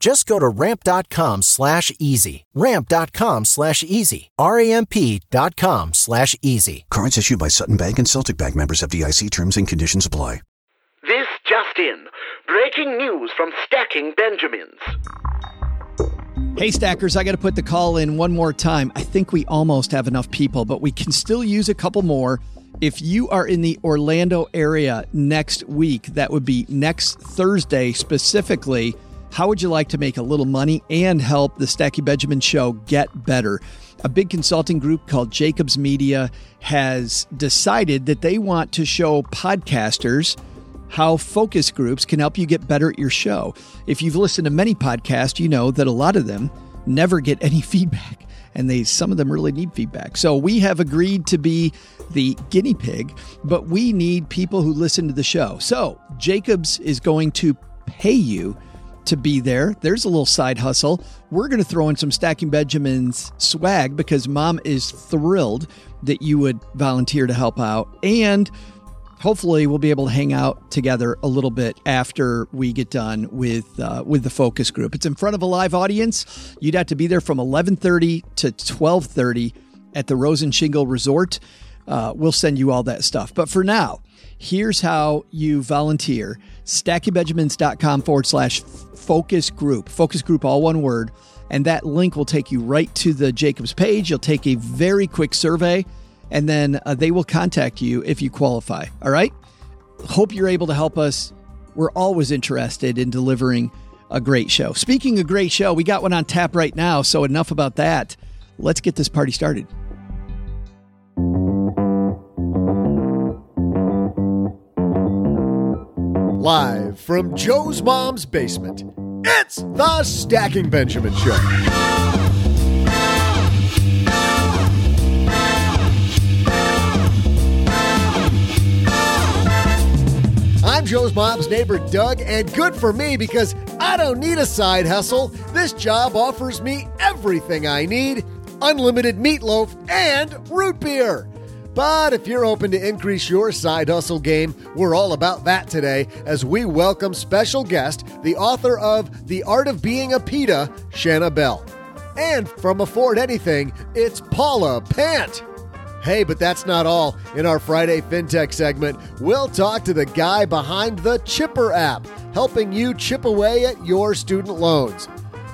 Just go to ramp.com slash easy. Ramp.com slash easy. R-A-M-P dot com slash easy. Cards issued by Sutton Bank and Celtic Bank members FDIC terms and conditions apply. This just in. Breaking news from Stacking Benjamins. Hey, Stackers, I got to put the call in one more time. I think we almost have enough people, but we can still use a couple more. If you are in the Orlando area next week, that would be next Thursday specifically, how would you like to make a little money and help the Stacking Benjamin show get better? A big consulting group called Jacobs Media has decided that they want to show podcasters how focus groups can help you get better at your show. If you've listened to many podcasts, you know that a lot of them never get any feedback and they some of them really need feedback. So we have agreed to be the guinea pig, but we need people who listen to the show. So Jacobs is going to pay you to be there. There's a little side hustle. We're going to throw in some Stacking Benjamin's swag because mom is thrilled that you would volunteer to help out. And hopefully we'll be able to hang out together a little bit after we get done with uh, with the focus group. It's in front of a live audience. You'd have to be there from 11:30 to 12:30 at the Rosen Shingle Resort. Uh, we'll send you all that stuff. But for now, here's how you volunteer. StackingBenjamins.com forward slash focus group. Focus group, all one word. And that link will take you right to the Jacobs page. You'll take a very quick survey and then uh, they will contact you if you qualify. All right. Hope you're able to help us. We're always interested in delivering a great show. Speaking of great show, we got one on tap right now. So enough about that. Let's get this party started. Live from Joe's mom's basement, it's the Stacking Benjamin Show. I'm Joe's mom's neighbor, Doug, and good for me because I don't need a side hustle. This job offers me everything I need unlimited meatloaf and root beer. But if you're open to increase your side hustle game, we're all about that today as we welcome special guest, the author of The Art of Being a Pita, Shanah Bell. And from Afford Anything, it's Paula Pant. Hey, but that's not all. In our Friday FinTech segment, we'll talk to the guy behind the Chipper app, helping you chip away at your student loans.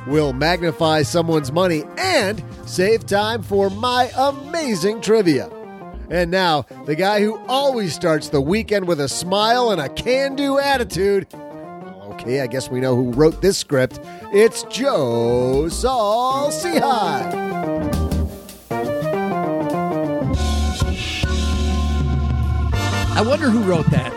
We'll magnify someone's money and save time for my amazing trivia. And now, the guy who always starts the weekend with a smile and a can do attitude. Okay, I guess we know who wrote this script. It's Joe Saul Sehy. I wonder who wrote that.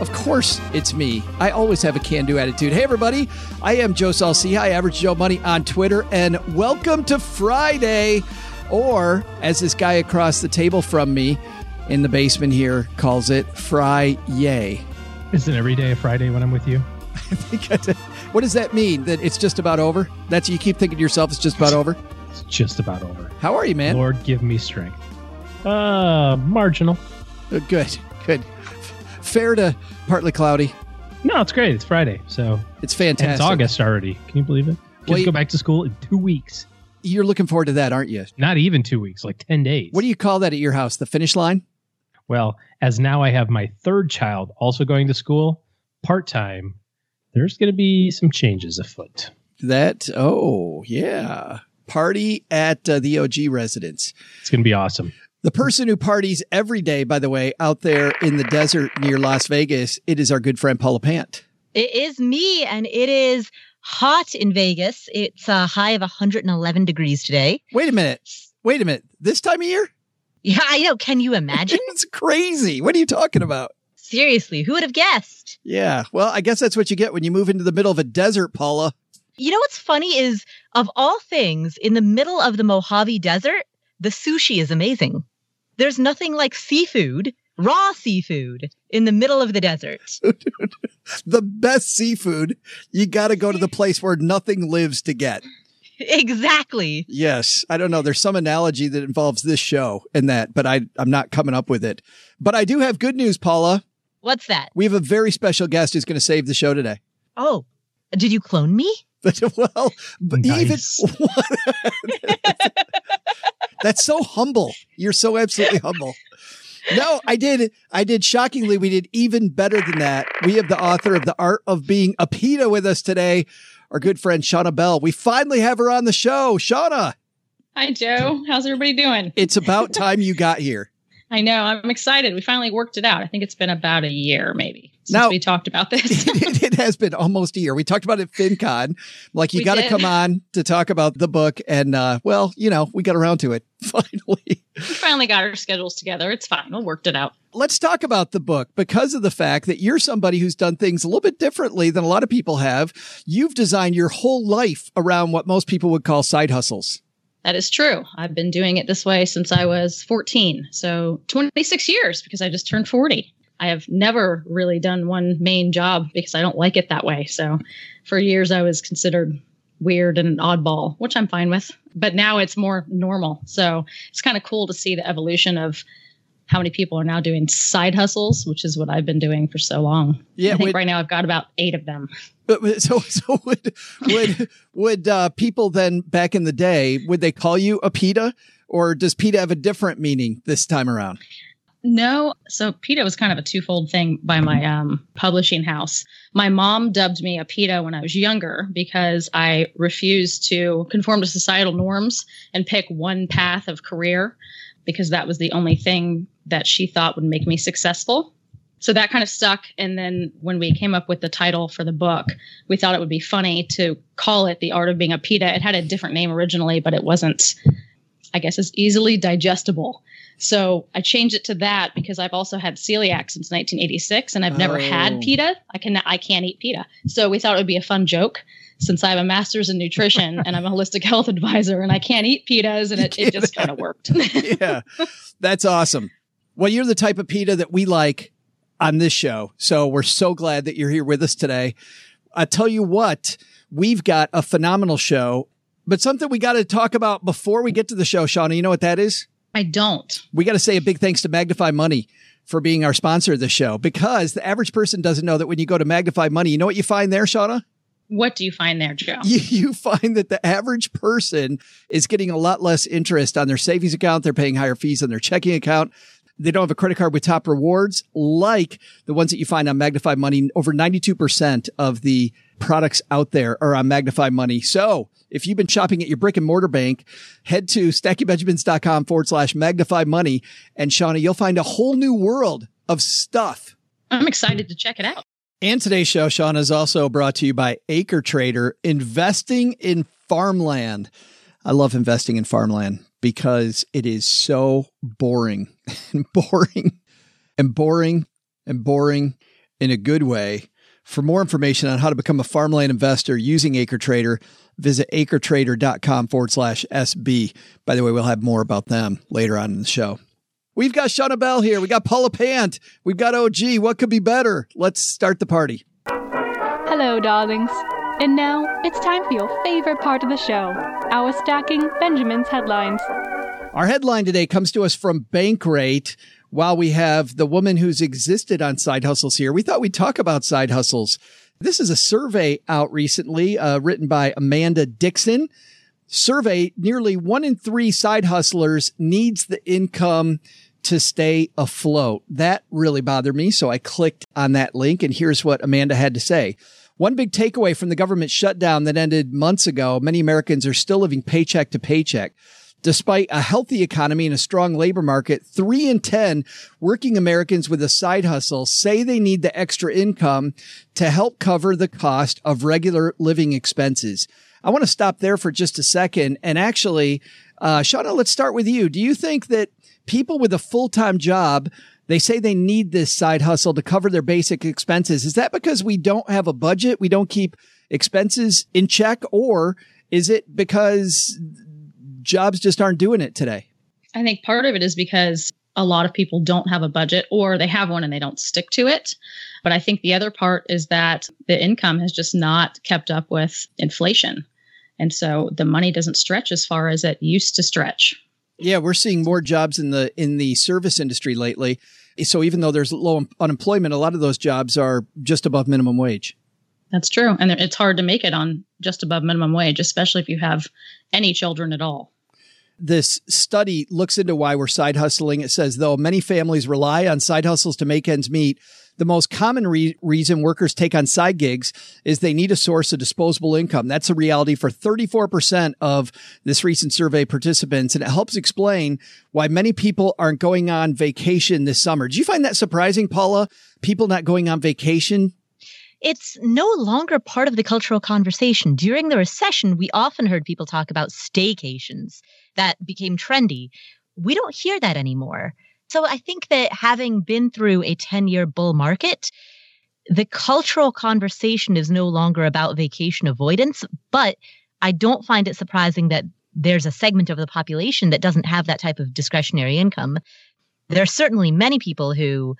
Of course, it's me. I always have a can do attitude. Hey, everybody. I am Joe Saul Sehy, Average Joe Money on Twitter, and welcome to Friday. Or, as this guy across the table from me in the basement here calls it Fry Yay. Isn't every day a Friday when I'm with you? what does that mean? That it's just about over? That's you keep thinking to yourself it's just about over? It's just about over. How are you, man? Lord, give me strength. Uh, marginal. Uh, good, good. Fair to partly cloudy. No, it's great. It's Friday, so it's fantastic. It's August already. Can you believe it? Kids well, go back to school in two weeks. You're looking forward to that, aren't you? Not even two weeks, like ten days. What do you call that at your house? The finish line? Well, as now I have my third child also going to school part time, there's going to be some changes afoot. That oh yeah, party at uh, the OG residence. It's going to be awesome. The person who parties every day, by the way, out there in the desert near Las Vegas, it is our good friend Paula Pant. It is me, and it is hot in Vegas. It's a high of 111 degrees today. Wait a minute. Wait a minute. This time of year? Yeah, I know. Can you imagine? it's crazy. What are you talking about? Seriously, who would have guessed? Yeah, well, I guess that's what you get when you move into the middle of a desert, Paula. You know what's funny is, of all things, in the middle of the Mojave Desert, the sushi is amazing. There's nothing like seafood, raw seafood, in the middle of the desert. the best seafood, you got to go to the place where nothing lives to get. Exactly. Yes. I don't know. There's some analogy that involves this show and that, but I, I'm not coming up with it. But I do have good news, Paula. What's that? We have a very special guest who's going to save the show today. Oh, did you clone me? well, nice. even That's so humble. You're so absolutely humble. No, I did. I did. Shockingly, we did even better than that. We have the author of The Art of Being a Pita with us today, our good friend Shanah Bell. We finally have her on the show. Shanah. Hi, Joe. How's everybody doing? It's about time you got here. I know. I'm excited. We finally worked it out. I think it's been about a year, maybe, since now, we talked about this. it, it, has been almost a year. We talked about it FinCon. Like, you got to come on to talk about the book. And, uh, well, you know, we got around to it finally. We finally got our schedules together. It's fine. We worked it out. Let's talk about the book because of the fact that you're somebody who's done things a little bit differently than a lot of people have. You've designed your whole life around what most people would call side hustles. That is true. I've been doing it this way since I was 14. So 26 years because I just turned 40. I have never really done one main job because I don't like it that way. So for years, I was considered weird and oddball, which I'm fine with. But now it's more normal. So it's kind of cool to see the evolution of how many people are now doing side hustles, which is what I've been doing for so long. Yeah, I think would, right now I've got about eight of them. But so so would would would uh, people then back in the day would they call you a pita or does pita have a different meaning this time around? No, so pita was kind of a twofold thing by my um, publishing house. My mom dubbed me a pita when I was younger because I refused to conform to societal norms and pick one path of career because that was the only thing that she thought would make me successful. So that kind of stuck. And then when we came up with the title for the book, we thought it would be funny to call it The Art of Being a Pita. It had a different name originally, but it wasn't, I guess, as easily digestible. So I changed it to that because I've also had celiac since 1986 and I've never oh. had pita. I can I can't eat pita. So we thought it would be a fun joke since I have a master's in nutrition and I'm a holistic health advisor and I can't eat pitas and it, it just kind of worked. yeah. That's awesome. Well, you're the type of pita that we like on this show. So we're so glad that you're here with us today. I tell you what, we've got a phenomenal show, but something we got to talk about before we get to the show, Shanah. You know what that is? I don't. We got to say a big thanks to Magnify Money for being our sponsor of the show because the average person doesn't know that when you go to Magnify Money, you know what you find there, Shanah? What do you find there, Joe? You, you, find that the average person is getting a lot less interest on their savings account. They're paying higher fees on their checking account. They don't have a credit card with top rewards like the ones that you find on Magnify Money. Over 92% of the products out there are on Magnify Money. So if you've been shopping at your brick and mortar bank, head to stackingbenjamins.com forward slash magnify money. And Shanah, you'll find a whole new world of stuff. I'm excited to check it out. And today's show, Shanah, is also brought to you by Acre Trader, investing in farmland. I love investing in farmland because it is so boring and boring and boring and boring in a good way. For more information on how to become a farmland investor using Acre Trader, visit acretrader.com forward slash SB. By the way, we'll have more about them later on in the show. We've got Shanah Bell here. We got Paula Pant. We've got OG. What could be better? Let's start the party. Hello, darlings. And now it's time for your favorite part of the show our stacking Benjamin's headlines. Our headline today comes to us from Bankrate. While we have the woman who's existed on side hustles here, we thought we'd talk about side hustles. This is a survey out recently, uh, written by Amanda Dixon. Survey nearly one in three side hustlers needs the income to stay afloat. That really bothered me. So I clicked on that link and here's what Amanda had to say. One big takeaway from the government shutdown that ended months ago. Many Americans are still living paycheck to paycheck. Despite a healthy economy and a strong labor market, three in 10 working Americans with a side hustle say they need the extra income to help cover the cost of regular living expenses. I want to stop there for just a second. And actually, uh, Shanah, let's start with you. Do you think that people with a full-time job they say they need this side hustle to cover their basic expenses. Is that because we don't have a budget? We don't keep expenses in check? Or is it because jobs just aren't doing it today? I think part of it is because a lot of people don't have a budget or they have one and they don't stick to it. But I think the other part is that the income has just not kept up with inflation. And so the money doesn't stretch as far as it used to stretch. Yeah, we're seeing more jobs in the in the service industry lately. So even though there's low unemployment, a lot of those jobs are just above minimum wage. That's true. And it's hard to make it on just above minimum wage, especially if you have any children at all. This study looks into why we're side hustling. It says, though many families rely on side hustles to make ends meet, the most common re- reason workers take on side gigs is they need a source of disposable income. That's a reality for 34% of this recent survey participants. And it helps explain why many people aren't going on vacation this summer. Do you find that surprising, Paula? People not going on vacation it's no longer part of the cultural conversation. During the recession, we often heard people talk about staycations that became trendy. We don't hear that anymore. So I think that having been through a 10 year bull market, the cultural conversation is no longer about vacation avoidance, but I don't find it surprising that there's a segment of the population that doesn't have that type of discretionary income. There are certainly many people who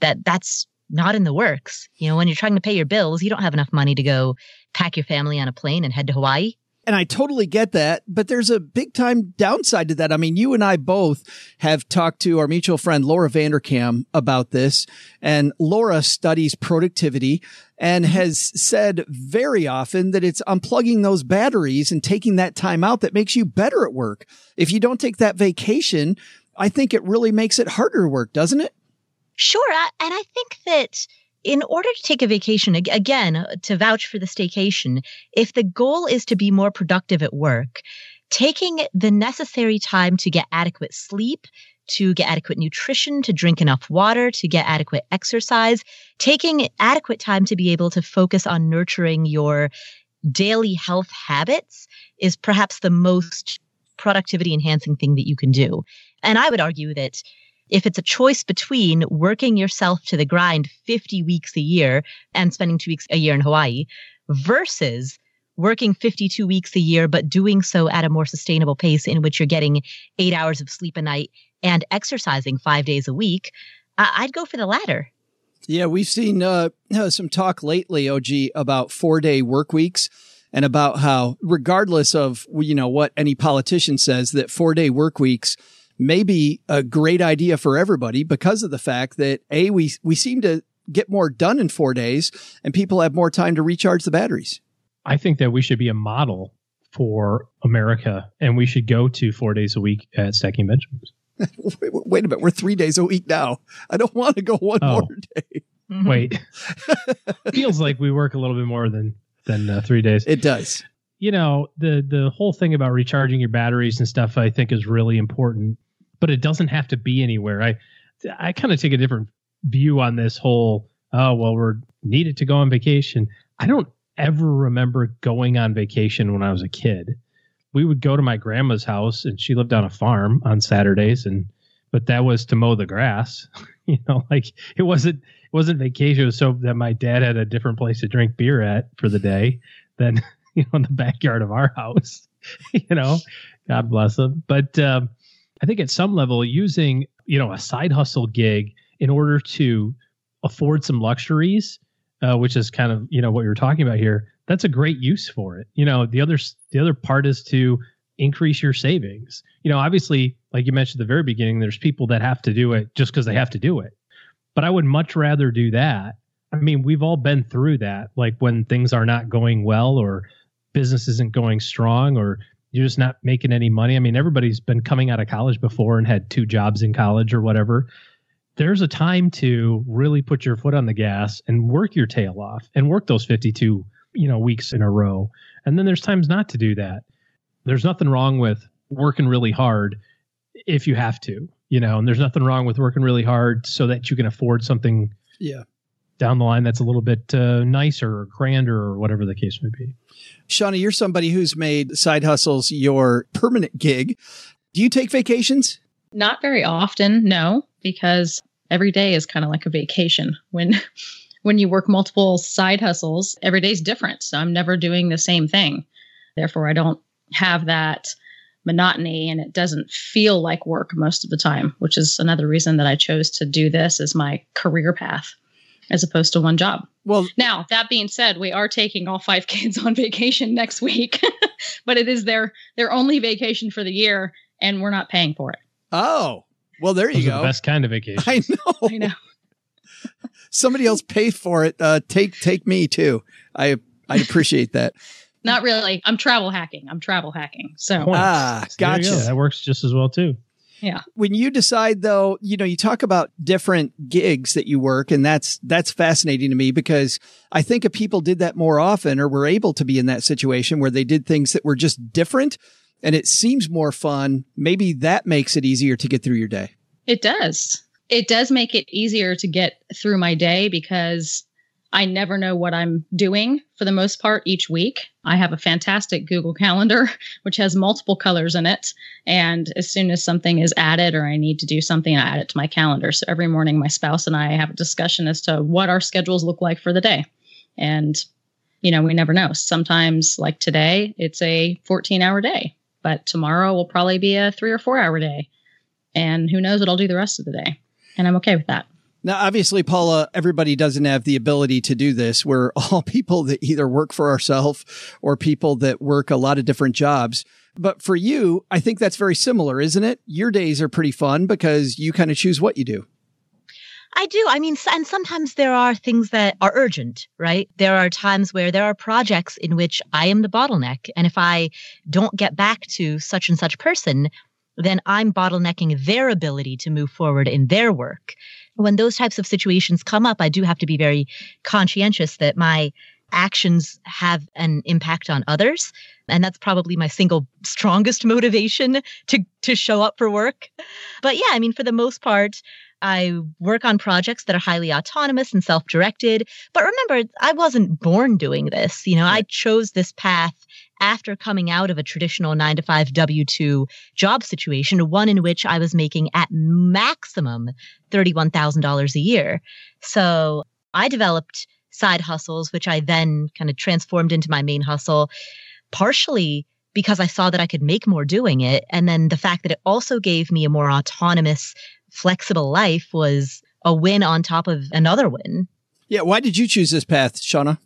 that that's not in the works. You know, when you're trying to pay your bills, you don't have enough money to go pack your family on a plane and head to Hawaii. And I totally get that, but there's a big time downside to that. I mean, you and I both have talked to our mutual friend Laura Vanderkam about this, and Laura studies productivity and mm-hmm. has said very often that it's unplugging those batteries and taking that time out that makes you better at work. If you don't take that vacation, I think it really makes it harder to work, doesn't it? Sure. And I think that in order to take a vacation, again, uh, to vouch for the staycation, if the goal is to be more productive at work, taking the necessary time to get adequate sleep, to get adequate nutrition, to drink enough water, to get adequate exercise, taking adequate time to be able to focus on nurturing your daily health habits is perhaps the most productivity enhancing thing that you can do. And I would argue that if it's a choice between working yourself to the grind 50 weeks a year and spending two weeks a year in Hawaii versus working 52 weeks a year, but doing so at a more sustainable pace in which you're getting eight hours of sleep a night and exercising five days a week, I'd go for the latter. Yeah, we've seen uh, some talk lately, OG, about four day work weeks and about how, regardless of you know what any politician says, that four day work weeks may be a great idea for everybody because of the fact that a we we seem to get more done in four days and people have more time to recharge the batteries. I think that we should be a model for America and we should go to four days a week at Stacking Benjamins. wait, wait, a minute. We're three days a week now. I don't want to go one oh. more day. Mm-hmm. Wait. Feels like we work a little bit more than than uh, three days. It does. You know the the whole thing about recharging your batteries and stuff. I think is really important but it doesn't have to be anywhere. I I kind of take a different view on this whole oh well we're needed to go on vacation. I don't ever remember going on vacation when I was a kid. We would go to my grandma's house and she lived on a farm on Saturdays and but that was to mow the grass. you know, like it wasn't it wasn't vacation. It was so that my dad had a different place to drink beer at for the day than you know in the backyard of our house. you know, God bless him. But um, I think at some level, using you know a side hustle gig in order to afford some luxuries, uh, which is kind of you know what you're talking about here. That's a great use for it. You know, the other the other part is to increase your savings. You know, obviously, like you mentioned at the very beginning, there's people that have to do it just because they have to do it. But I would much rather do that. I mean, we've all been through that, like when things are not going well or business isn't going strong or you're just not making any money. I mean, everybody's been coming out of college before and had two jobs in college or whatever. There's a time to really put your foot on the gas and work your tail off and work those 52, you know, weeks in a row. And then there's times not to do that. There's nothing wrong with working really hard if you have to, you know, and there's nothing wrong with working really hard so that you can afford something Yeah. Down the line that's a little bit uh, nicer or grander or whatever the case may be. Shanah, you're somebody who's made side hustles your permanent gig. Do you take vacations? Not very often, no, because every day is kind of like a vacation. When when you work multiple side hustles, every day's different. So I'm never doing the same thing. Therefore, I don't have that monotony and it doesn't feel like work most of the time, which is another reason that I chose to do this as my career path as opposed to one job. Well, Now, that being said, we are taking all five kids on vacation next week, but it is their their only vacation for the year and we're not paying for it. oh, well, there Those you are the go. best kind of vacation. I know. I know. Somebody else pay for it. Uh, take take me too. I I appreciate that. Not really. I'm travel hacking. I'm travel hacking. So, Ah, So there go. gotcha. That works just as well too. Yeah. when you decide though, you know, you talk about different gigs that you work and that's, that's fascinating to me because I think if people did that more often or were able to be in that situation where they did things that were just different and it seems more fun, maybe that makes it easier to get through your day. It does. It does make it easier to get through my day because I never know what I'm doing for the most part each week. I have a fantastic Google Calendar, which has multiple colors in it. And as soon as something is added or I need to do something, I add it to my calendar. So every morning, my spouse and I have a discussion as to what our schedules look like for the day. And, you know, we never know. Sometimes, like today, it's a 14 hour day, but tomorrow will probably be a three or four hour day. And who knows what I'll do the rest of the day. And I'm okay with that. Now, obviously, Paula, everybody doesn't have the ability to do this. We're all people that either work for ourselves or people that work a lot of different jobs. But for you, I think that's very similar, isn't it? Your days are pretty fun because you kind of choose what you do. I do. I mean, and sometimes there are things that are urgent, right? There are times where there are projects in which I am the bottleneck. And if I don't get back to such and such person, then I'm bottlenecking their ability to move forward in their work. When those types of situations come up, I do have to be very conscientious that my actions have an impact on others. And that's probably my single strongest motivation to, to show up for work. But yeah, I mean, for the most part, I work on projects that are highly autonomous and self directed. But remember, I wasn't born doing this. You know, I chose this path after coming out of a traditional nine to five W 2 job situation, one in which I was making at maximum $31,000 a year. So I developed side hustles, which I then kind of transformed into my main hustle, partially because I saw that I could make more doing it. And then the fact that it also gave me a more autonomous, flexible life was a win on top of another win. Yeah. Why did you choose this path, Shanah?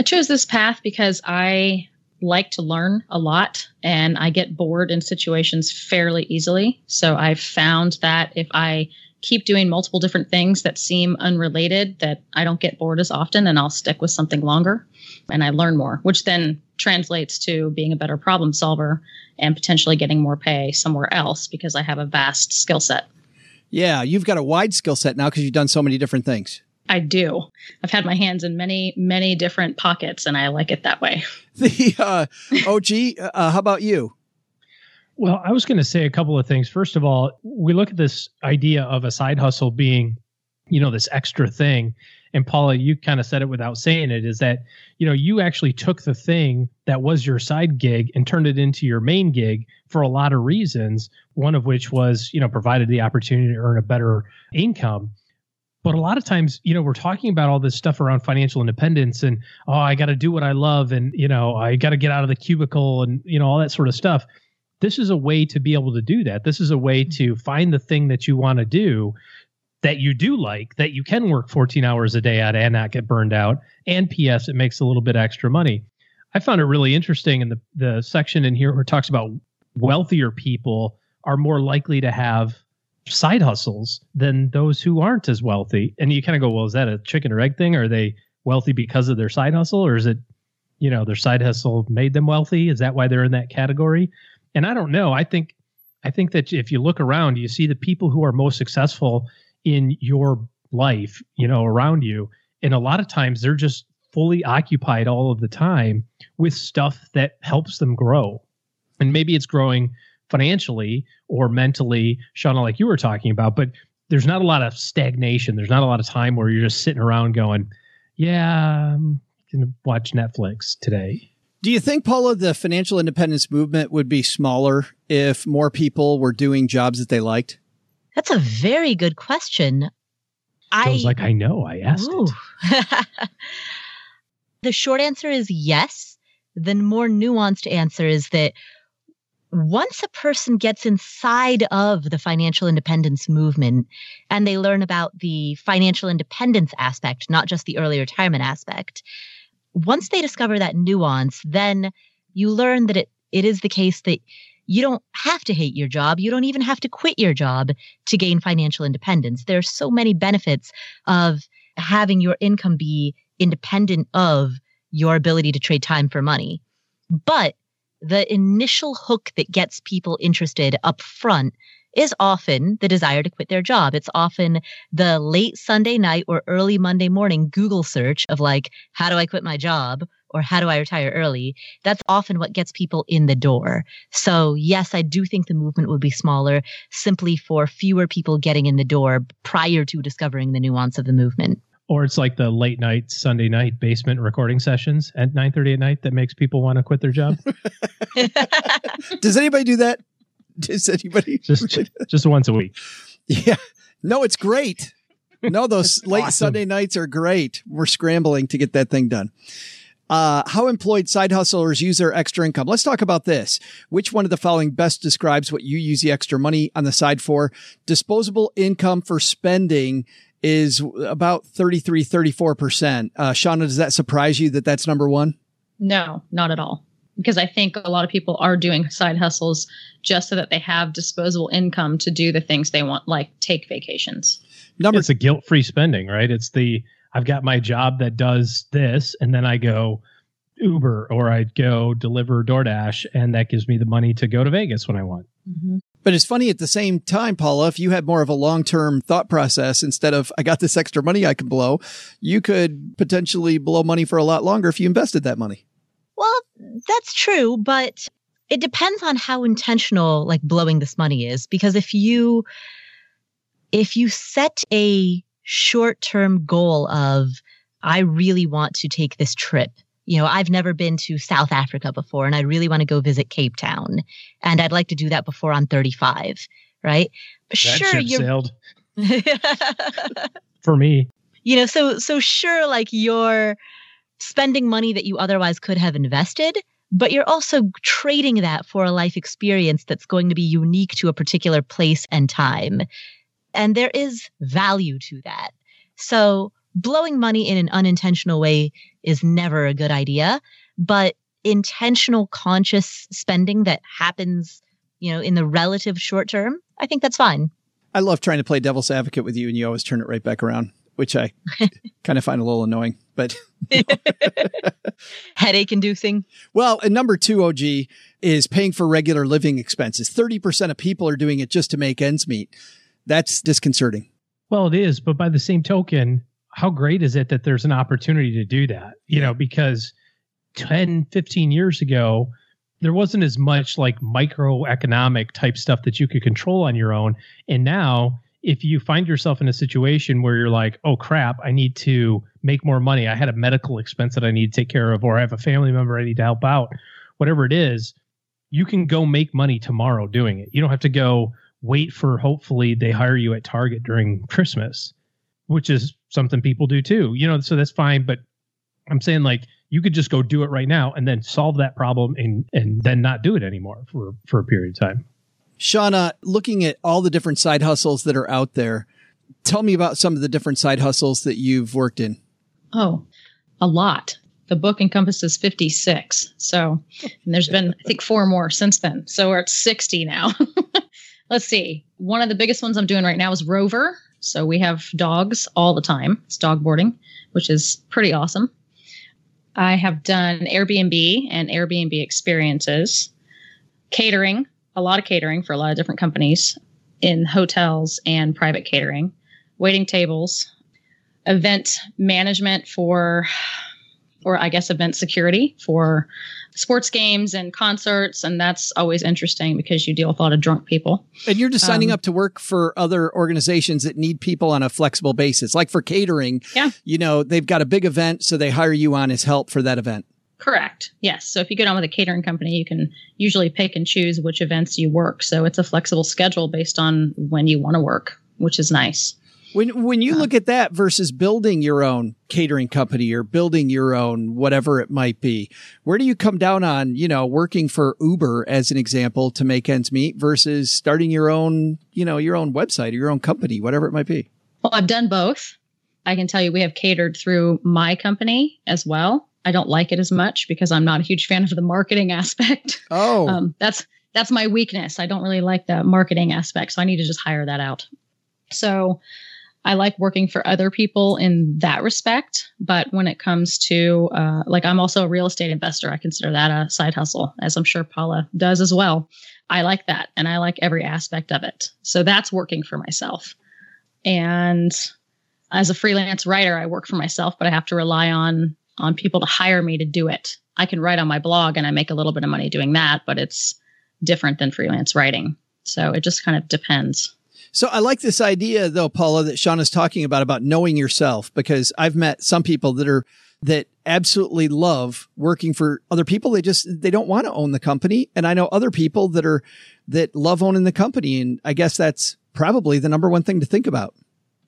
I chose this path because I like to learn a lot and I get bored in situations fairly easily. So I've found that if I keep doing multiple different things that seem unrelated, that I don't get bored as often and I'll stick with something longer and I learn more, which then translates to being a better problem solver and potentially getting more pay somewhere else because I have a vast skill set. Yeah. You've got a wide skill set now because you've done so many different things. I do. I've had my hands in many, many different pockets and I like it that way. The uh, OG, uh, how about you? Well, I was going to say a couple of things. First of all, we look at this idea of a side hustle being, you know, this extra thing. And Paula, you kind of said it without saying it is that, you know, you actually took the thing that was your side gig and turned it into your main gig for a lot of reasons. One of which was, you know, provided the opportunity to earn a better income. But a lot of times, you know, we're talking about all this stuff around financial independence and, oh, I got to do what I love and, you know, I got to get out of the cubicle and, you know, all that sort of stuff this is a way to be able to do that. This is a way to find the thing that you want to do that you do like, that you can work 14 hours a day at and not get burned out. And P.S., it makes a little bit extra money. I found it really interesting in the, the section in here where it talks about wealthier people are more likely to have side hustles than those who aren't as wealthy. And you kind of go, well, is that a chicken or egg thing? Are they wealthy because of their side hustle or is it, you know, their side hustle made them wealthy? Is that why they're in that category? And I don't know. I think I think that if you look around, you see the people who are most successful in your life, you know, around you. And a lot of times they're just fully occupied all of the time with stuff that helps them grow. And maybe it's growing financially or mentally, Shanah, like you were talking about, but there's not a lot of stagnation. There's not a lot of time where you're just sitting around going, yeah, I'm going to watch Netflix today. Do you think, Paula, the financial independence movement would be smaller if more people were doing jobs that they liked? That's a very good question. I was like, I know, I asked it. the short answer is yes. The more nuanced answer is that once a person gets inside of the financial independence movement and they learn about the financial independence aspect, not just the early retirement aspect, once they discover that nuance, then you learn that it, it is the case that you don't have to hate your job. You don't even have to quit your job to gain financial independence. There are so many benefits of having your income be independent of your ability to trade time for money. But the initial hook that gets people interested up front is often the desire to quit their job. It's often the late Sunday night or early Monday morning Google search of like, how do I quit my job? Or how do I retire early? That's often what gets people in the door. So yes, I do think the movement would be smaller simply for fewer people getting in the door prior to discovering the nuance of the movement or it's like the late night Sunday night basement recording sessions at 9:30 at night that makes people want to quit their job. Does anybody do that? Does anybody just just once a week? Yeah. No, it's great. No, those late awesome. Sunday nights are great. We're scrambling to get that thing done. Uh, how employed side hustlers use their extra income. Let's talk about this. Which one of the following best describes what you use the extra money on the side for? Disposable income for spending is about 33, 34%. Uh, Shanah, does that surprise you that that's number one? No, not at all. Because I think a lot of people are doing side hustles just so that they have disposable income to do the things they want, like take vacations. Number it's a guilt free spending, right? It's the I've got my job that does this, and then I go Uber or I go deliver DoorDash, and that gives me the money to go to Vegas when I want. Mm-hmm. But it's funny at the same time, Paula, if you had more of a long term thought process instead of, I got this extra money I can blow, you could potentially blow money for a lot longer if you invested that money. Well, that's true, but it depends on how intentional like blowing this money is. Because if you, if you set a short term goal of, I really want to take this trip you know, I've never been to South Africa before and I really want to go visit Cape Town and I'd like to do that before I'm 35, right? That sure, you sailed for me. You know, so so sure like you're spending money that you otherwise could have invested, but you're also trading that for a life experience that's going to be unique to a particular place and time. And there is value to that. So blowing money in an unintentional way is never a good idea, but intentional conscious spending that happens, you know, in the relative short term, I think that's fine. I love trying to play devil's advocate with you and you always turn it right back around, which I kind of find a little annoying, but headache inducing. Well, and number 2 OG is paying for regular living expenses. 30% of people are doing it just to make ends meet. That's disconcerting. Well, it is, but by the same token, how great is it that there's an opportunity to do that? You know, because 10, 15 years ago, there wasn't as much like microeconomic type stuff that you could control on your own. And now, if you find yourself in a situation where you're like, oh crap, I need to make more money, I had a medical expense that I need to take care of, or I have a family member I need to help out, whatever it is, you can go make money tomorrow doing it. You don't have to go wait for hopefully they hire you at Target during Christmas which is something people do too. You know, so that's fine. But I'm saying like you could just go do it right now and then solve that problem and and then not do it anymore for for a period of time. Shanah, looking at all the different side hustles that are out there, tell me about some of the different side hustles that you've worked in. Oh, a lot. The book encompasses 56. So, and there's been, I think, four more since then. So we're at 60 now. Let's see. One of the biggest ones I'm doing right now is Rover. So we have dogs all the time. It's dog boarding, which is pretty awesome. I have done Airbnb and Airbnb experiences, catering, a lot of catering for a lot of different companies in hotels and private catering, waiting tables, event management for, or I guess event security for sports games and concerts. And that's always interesting because you deal with a lot of drunk people. And you're just signing Um, up to work for other organizations that need people on a flexible basis. Like for catering, Yeah. you know, they've got a big event, so they hire you on as help for that event. Correct. Yes. So if you get on with a catering company, you can usually pick and choose which events you work. So it's a flexible schedule based on when you want to work, which is nice. When when you look at that versus building your own catering company or building your own whatever it might be, where do you come down on, you know, working for Uber as an example to make ends meet versus starting your own, you know, your own website or your own company, whatever it might be? Well, I've done both. I can tell you we have catered through my company as well. I don't like it as much because I'm not a huge fan of the marketing aspect. Oh, Um, that's that's my weakness. I don't really like the marketing aspect, so I need to just hire that out. So I like working for other people in that respect. But when it comes to uh, like, I'm also a real estate investor. I consider that a side hustle, as I'm sure Paula does as well. I like that, and I like every aspect of it. So that's working for myself. And as a freelance writer, I work for myself, but I have to rely on on people to hire me to do it. I can write on my blog and I make a little bit of money doing that, but it's different than freelance writing. So it just kind of depends. So I like this idea though, Paula, that Sean is talking about, about knowing yourself, because I've met some people that are, that absolutely love working for other people. They just, they don't want to own the company. And I know other people that are, that love owning the company. And I guess that's probably the number one thing to think about.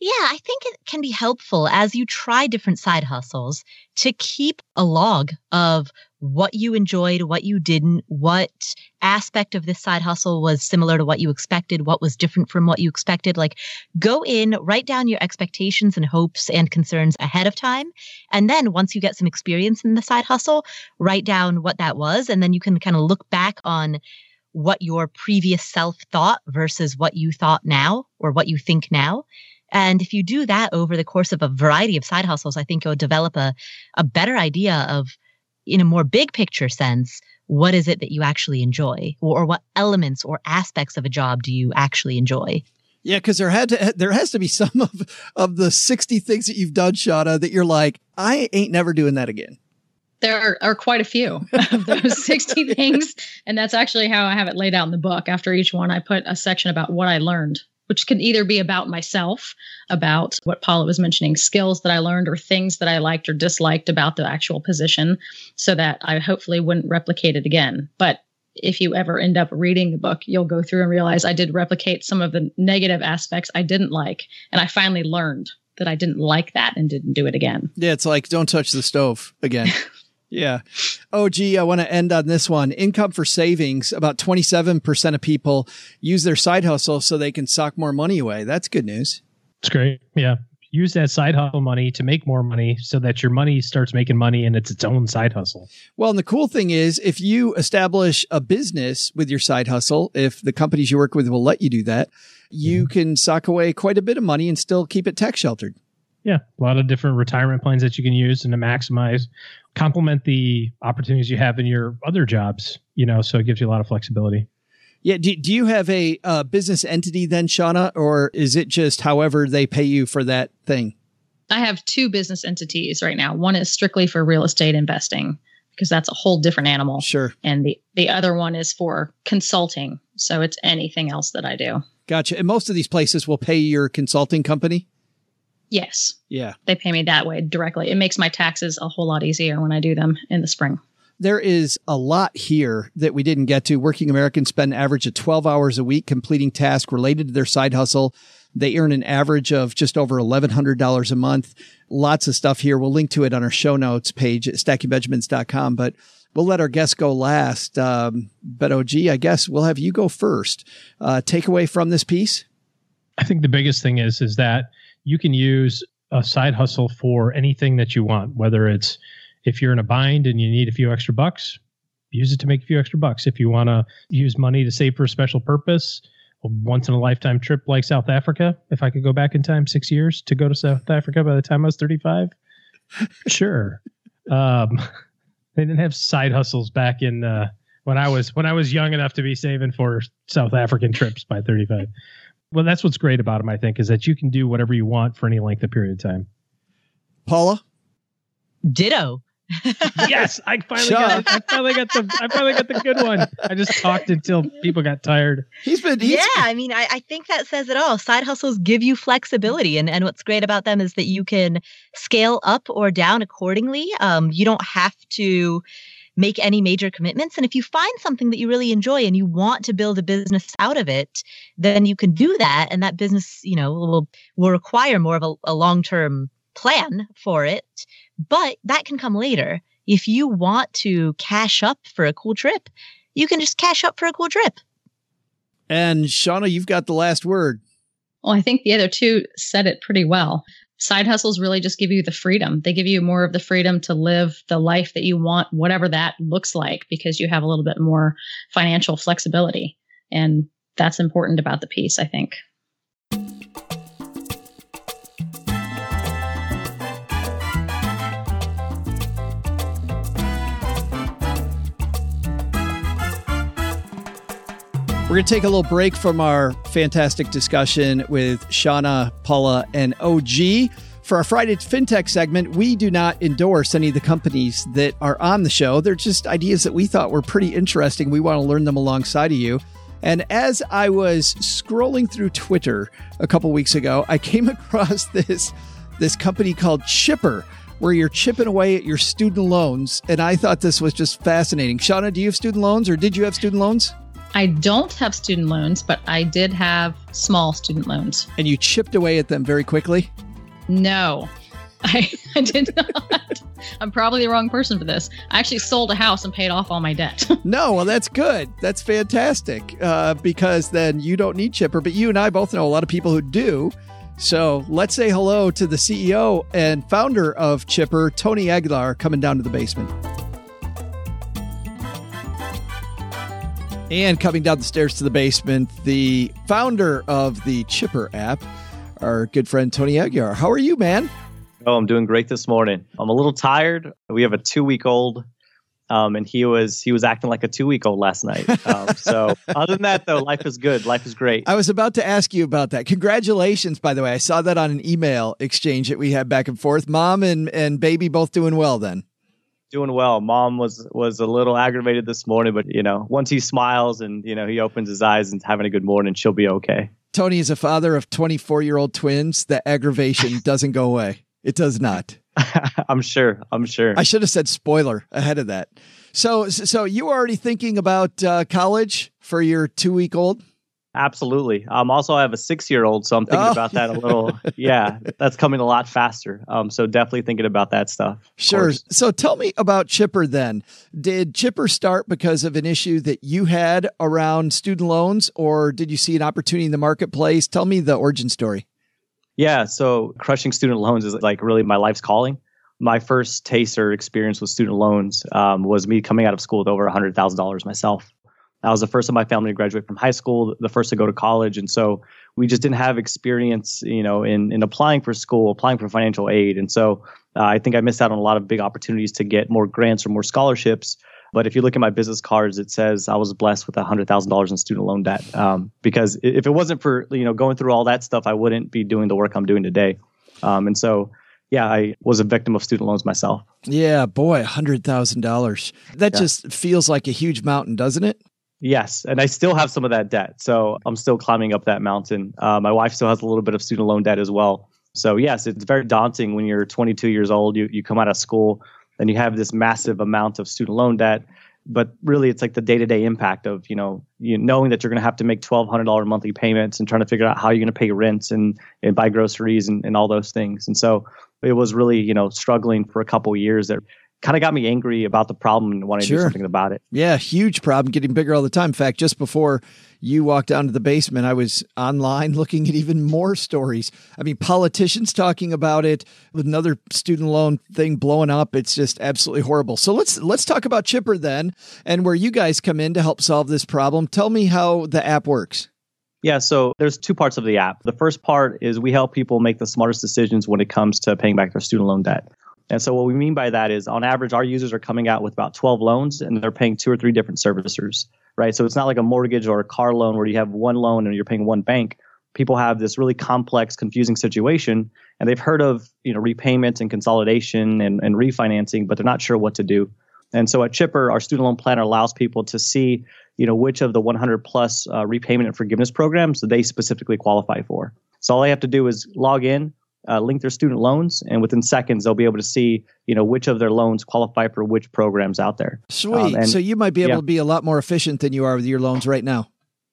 Yeah, I think it can be helpful as you try different side hustles to keep a log of what you enjoyed, what you didn't, what aspect of this side hustle was similar to what you expected, what was different from what you expected. Like go in, write down your expectations and hopes and concerns ahead of time. And then once you get some experience in the side hustle, write down what that was. And then you can kind of look back on what your previous self thought versus what you thought now or what you think now. And if you do that over the course of a variety of side hustles, I think you'll develop a, a better idea of, in a more big picture sense, what is it that you actually enjoy or, or what elements or aspects of a job do you actually enjoy? Yeah, because there had to there has to be some of of the sixty things that you've done, Shanah, that you're like, I ain't never doing that again. There are, are quite a few of those 60 things. And that's actually how I have it laid out in the book. After each one, I put a section about what I learned, which can either be about myself, about what Paula was mentioning, skills that I learned or things that I liked or disliked about the actual position, so that I hopefully wouldn't replicate it again. But if you ever end up reading the book, you'll go through and realize I did replicate some of the negative aspects I didn't like. And I finally learned that I didn't like that and didn't do it again. Yeah, it's like don't touch the stove again. yeah. Oh, gee, I want to end on this one. Income for savings. About 27% of people use their side hustle so they can sock more money away. That's good news. It's great. Yeah. Use that side hustle money to make more money so that your money starts making money and it's its own side hustle. Well, and the cool thing is if you establish a business with your side hustle, if the companies you work with will let you do that, you mm-hmm. can sock away quite a bit of money and still keep it tax sheltered. Yeah. A lot of different retirement plans that you can use and to maximize, complement the opportunities you have in your other jobs, you know, so it gives you a lot of flexibility. Yeah. Do, do you have a uh, business entity then, Shanah, or is it just however they pay you for that thing? I have two business entities right now. One is strictly for real estate investing because that's a whole different animal. Sure. And the, the other one is for consulting. So it's anything else that I do. Gotcha. And most of these places will pay your consulting company. Yes, Yeah. they pay me that way directly. It makes my taxes a whole lot easier when I do them in the spring. There is a lot here that we didn't get to. Working Americans spend an average of 12 hours a week completing tasks related to their side hustle. They earn an average of just over $1,100 a month. Lots of stuff here. We'll link to it on our show notes page at stackingbenjamins.com, but we'll let our guests go last. Um, but OG, I guess we'll have you go first. Uh, takeaway from this piece? I think the biggest thing is, is that you can use a side hustle for anything that you want, whether it's if you're in a bind and you need a few extra bucks, use it to make a few extra bucks. If you want to use money to save for a special purpose, a once in a lifetime trip like South Africa, if I could go back in time six years to go to South Africa by the time I was 35, sure. Um, they didn't have side hustles back in uh, when I was when I was young enough to be saving for South African trips by 35. Well, that's what's great about them, I think, is that you can do whatever you want for any length of period of time. Paula? Ditto. yes, I finally got I finally got the I finally got the good one. I just talked until people got tired. He's been he's yeah, I mean, I, I think that says it all. Side hustles give you flexibility, and and what's great about them is that you can scale up or down accordingly. Um, you don't have to make any major commitments. And if you find something that you really enjoy and you want to build a business out of it, then you can do that. And that business, you know, will, will require more of a, a long term plan for it. But that can come later. If you want to cash up for a cool trip, you can just cash up for a cool trip. And Shanah, you've got the last word. Well, I think the other two said it pretty well side hustles really just give you the freedom. They give you more of the freedom to live the life that you want, whatever that looks like, because you have a little bit more financial flexibility. And that's important about the piece, I think. We're going to take a little break from our fantastic discussion with Shanah, Paula, and OG. For our Friday FinTech segment, we do not endorse any of the companies that are on the show. They're just ideas that we thought were pretty interesting. We want to learn them alongside of you. And as I was scrolling through Twitter a couple weeks ago, I came across this this company called Chipper, where you're chipping away at your student loans. And I thought this was just fascinating. Shanah, do you have student loans or did you have student loans? I don't have student loans, but I did have small student loans. And you chipped away at them very quickly? No, I, I did not. I'm probably the wrong person for this. I actually sold a house and paid off all my debt. no, well, that's good. That's fantastic uh, because then you don't need Chipper, but you and I both know a lot of people who do. So let's say hello to the CEO and founder of Chipper, Tony Aguilar, coming down to the basement. And coming down the stairs to the basement, the founder of the Chipper app, our good friend Tony Aguilar. How are you, man? Oh, I'm doing great this morning. I'm a little tired. We have a two week old, um, and he was he was acting like a two week old last night. Um, so other than that, though, life is good. Life is great. I was about to ask you about that. Congratulations, by the way. I saw that on an email exchange that we had back and forth. Mom and and baby both doing well then doing well. Mom was was a little aggravated this morning, but you know, once he smiles and you know he opens his eyes and having a good morning, she'll be okay. Tony is a father of 24 year old twins. The aggravation doesn't go away. It does not. I'm sure. I'm sure. I should have said spoiler ahead of that. So, so you already thinking about uh, college for your two week old? Absolutely. Um, also, I have a six year old, so I'm thinking oh. about that a little. yeah, that's coming a lot faster. Um, so definitely thinking about that stuff. Sure. So tell me about Chipper then. Did Chipper start because of an issue that you had around student loans, or did you see an opportunity in the marketplace? Tell me the origin story. Yeah. So crushing student loans is like really my life's calling. My first taste or experience with student loans um, was me coming out of school with over $100,000 myself. I was the first in my family to graduate from high school, the first to go to college, and so we just didn't have experience, you know, in in applying for school, applying for financial aid, and so uh, I think I missed out on a lot of big opportunities to get more grants or more scholarships. But if you look at my business cards, it says I was blessed with hundred thousand dollars in student loan debt. Um, because if it wasn't for you know going through all that stuff, I wouldn't be doing the work I'm doing today. Um, and so yeah, I was a victim of student loans myself. Yeah, boy, hundred thousand dollars. That yeah. just feels like a huge mountain, doesn't it? Yes, and I still have some of that debt. So I'm still climbing up that mountain. Uh, my wife still has a little bit of student loan debt as well. So yes, it's very daunting when you're 22 years old. You you come out of school and you have this massive amount of student loan debt. but really it's like the day-to-day impact of you know you knowing that you're going to have to make $1200 monthly payments and trying to figure out how you're going to pay rents and, and buy groceries and, and all those things and so it was really you know struggling for a couple years that kind of got me angry about the problem and wanted sure. to do something about it. Yeah, huge problem, getting bigger all the time. In fact, just before you walked down to the basement, I was online looking at even more stories. I mean, politicians talking about it with another student loan thing blowing up. It's just absolutely horrible. So let's let's talk about Chipper then and where you guys come in to help solve this problem. Tell me how the app works. Yeah, so there's two parts of the app. The first part is we help people make the smartest decisions when it comes to paying back their student loan debt. And so what we mean by that is on average, our users are coming out with about 12 loans and they're paying two or three different servicers, right? So it's not like a mortgage or a car loan where you have one loan and you're paying one bank. People have this really complex, confusing situation and they've heard of, you know, repayment and consolidation and, and refinancing, but they're not sure what to do. And so at Chipper, our student loan planner allows people to see, you know, which of the 100 plus uh, repayment and forgiveness programs they specifically qualify for. So all they have to do is log in, uh, link their student loans, and within seconds they'll be able to see, you know, which of their loans qualify for which programs out there. Sweet. Um, and, so you might be able yeah. to be a lot more efficient than you are with your loans right now.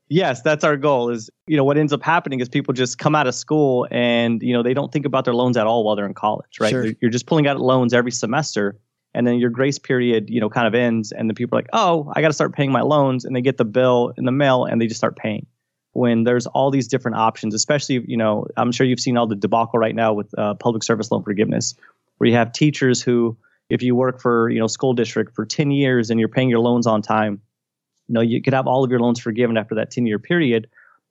Yes, that's our goal. Is you know what ends up happening is people just come out of school and you know they don't think about their loans at all while they're in college, right? Sure. You're just pulling out loans every semester, and then your grace period, you know, kind of ends, and the people are like, oh, I got to start paying my loans, and they get the bill in the mail, and they just start paying when there's all these different options, especially, you know, I'm sure you've seen all the debacle right now with uh, public service loan forgiveness, where you have teachers who, if you work for, you know, school district for 10 years and you're paying your loans on time, you know, you could have all of your loans forgiven after that 10 year period.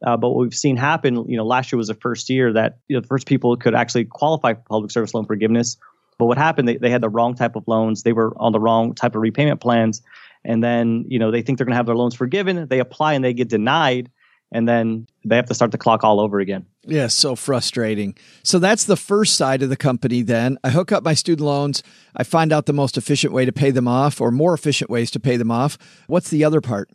Uh, but what we've seen happen, you know, last year was the first year that you know, the first people could actually qualify for public service loan forgiveness. But what happened, they, they had the wrong type of loans. They were on the wrong type of repayment plans. And then, you know, they think they're going to have their loans forgiven. They apply and they get denied and then they have to start the clock all over again. Yeah, so frustrating. So that's the first side of the company then. I hook up my student loans, I find out the most efficient way to pay them off or more efficient ways to pay them off. What's the other part?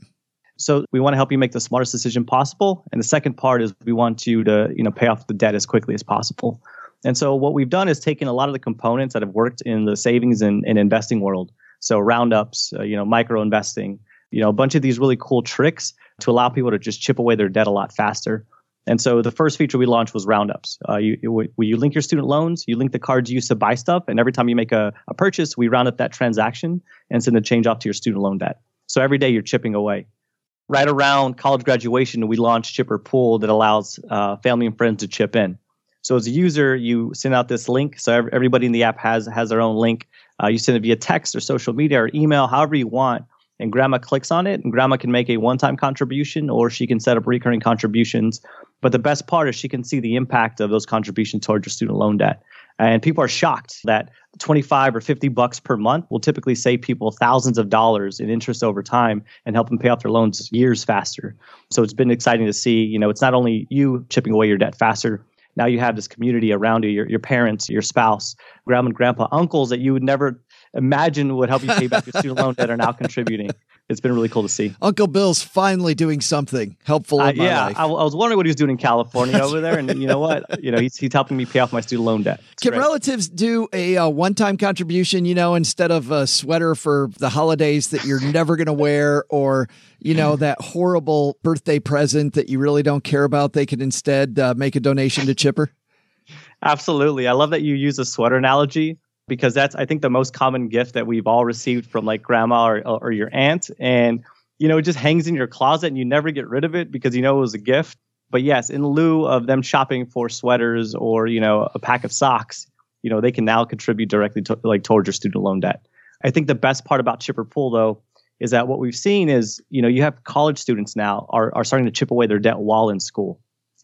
So we want to help you make the smartest decision possible, and the second part is we want you to, you know, pay off the debt as quickly as possible. And so what we've done is taken a lot of the components that have worked in the savings and, and investing world. So roundups, uh, you know, micro investing, you know, a bunch of these really cool tricks to allow people to just chip away their debt a lot faster. And so the first feature we launched was roundups. Uh, you, where you link your student loans, you link the cards you use to buy stuff, and every time you make a, a purchase, we round up that transaction and send the change off to your student loan debt. So every day you're chipping away. Right around college graduation, we launched Chipper Pool that allows uh, family and friends to chip in. So as a user, you send out this link. So everybody in the app has has their own link. Uh, you send it via text or social media or email, however you want and grandma clicks on it and grandma can make a one-time contribution or she can set up recurring contributions. But the best part is she can see the impact of those contributions towards your student loan debt. And people are shocked that 25 or 50 bucks per month will typically save people thousands of dollars in interest over time and help them pay off their loans years faster. So it's been exciting to see you know it's not only you chipping away your debt faster. Now you have this community around you your, your parents your spouse grandma and grandpa uncles that you would never imagine would help you pay back your student loan debt are now contributing. It's been really cool to see. Uncle Bill's finally doing something helpful in uh, yeah, life. I, I was wondering what he was doing in California over there, and you know what? You know, he's he's helping me pay off my student loan debt. It's Can great. relatives do a, a uh, one-time contribution? You know, instead of a sweater for the holidays that you're never going to wear, or you know that horrible birthday present that you really don't care about, they can instead uh, make a donation to Chipper. Absolutely, I love that you use a sweater analogy because that's I think the most common gift that we've all received from like grandma or, or your aunt, and you know it just hangs in your closet and you never get rid of it because you know it was a gift. But yes, in lieu of them shopping for sweaters or you know a pack of socks, you know they can now contribute directly to, like towards your student loan debt. I think the best part about Chipper Pool though is that what we've seen is you know you have college students now are are starting to chip away their debt while in school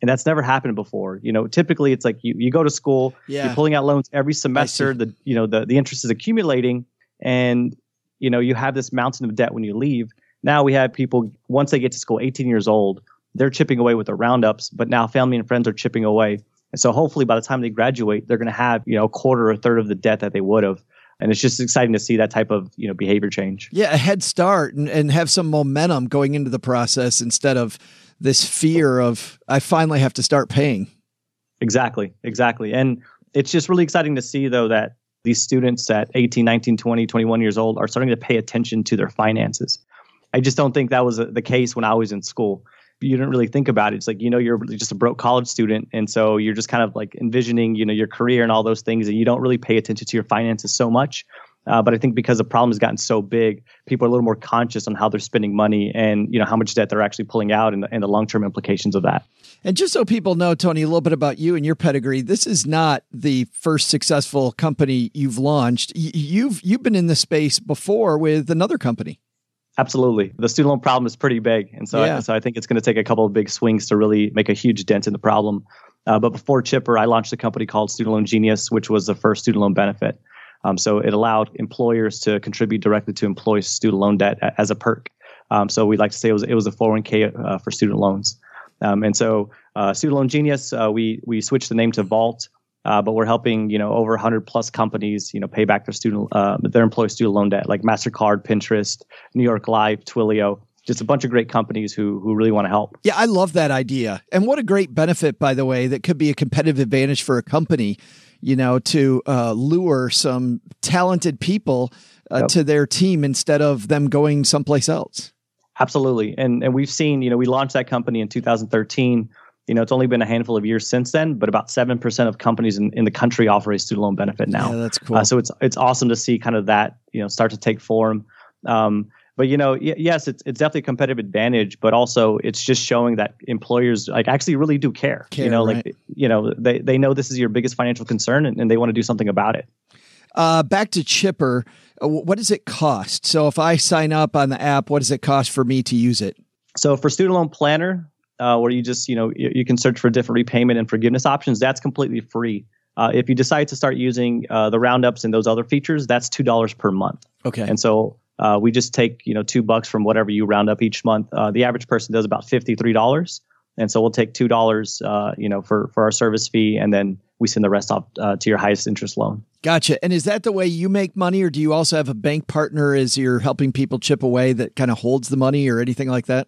and that's never happened before. You know, typically it's like you, you go to school, yeah. you're pulling out loans every semester, the you know the the interest is accumulating, and you know you have this mountain of debt when you leave. Now we have people once they get to school, 18 years old, they're chipping away with the roundups, but now family and friends are chipping away, and so hopefully by the time they graduate, they're going to have you know a quarter or a third of the debt that they would have. And it's just exciting to see that type of you know behavior change. Yeah, a head start and, and have some momentum going into the process instead of this fear of I finally have to start paying. Exactly, exactly. And it's just really exciting to see though that these students at 18, 19, 20, 21 years old are starting to pay attention to their finances. I just don't think that was the case when I was in school. You didn't really think about it. It's like, you know, you're just a broke college student. And so you're just kind of like envisioning, you know, your career and all those things. And you don't really pay attention to your finances so much. Uh, but I think because the problem has gotten so big, people are a little more conscious on how they're spending money and you know how much debt they're actually pulling out and, and the long term implications of that. And just so people know, Tony, a little bit about you and your pedigree. This is not the first successful company you've launched. You've you've been in the space before with another company. Absolutely, the student loan problem is pretty big, and so yeah. I, so I think it's going to take a couple of big swings to really make a huge dent in the problem. Uh, but before Chipper, I launched a company called Student Loan Genius, which was the first student loan benefit. Um, so it allowed employers to contribute directly to employees' student loan debt as a perk. Um, so we like to say it was it was a 401k uh, for student loans. Um, and so uh, Student Loan Genius, uh, we we switched the name to Vault, uh, but we're helping you know over 100 plus companies you know pay back their student uh, their employee student loan debt like Mastercard, Pinterest, New York Life, Twilio just a bunch of great companies who who really want to help. Yeah, I love that idea. And what a great benefit by the way that could be a competitive advantage for a company you know, to uh, lure some talented people uh, yep. to their team instead of them going someplace else. Absolutely, and and we've seen, you know, we launched that company in 2013. You know, it's only been a handful of years since then, but about seven percent of companies in, in the country offer a student loan benefit now. Yeah, that's cool. Uh, so it's it's awesome to see kind of that you know start to take form. Um, but you know, y- yes, it's it's definitely a competitive advantage, but also it's just showing that employers like actually really do care. care you know, right. like you know, they they know this is your biggest financial concern and, and they want to do something about it. Uh, back to Chipper, uh, what does it cost? So if I sign up on the app, what does it cost for me to use it? So for student loan planner, uh, where you just you know you, you, can search for different repayment and forgiveness options, that's completely free. Uh, if you decide to start using uh, the roundups and those other features, that's two dollars per month. Okay. And so uh, we just take you know two bucks from whatever you round up each month. Uh, the average person does about fifty three dollars, and so we'll take two dollars uh, you know for for our service fee, and then we send the rest off uh, to your highest interest loan. Gotcha. And is that the way you make money, or do you also have a bank partner as you're helping people chip away that kind of holds the money, or anything like that?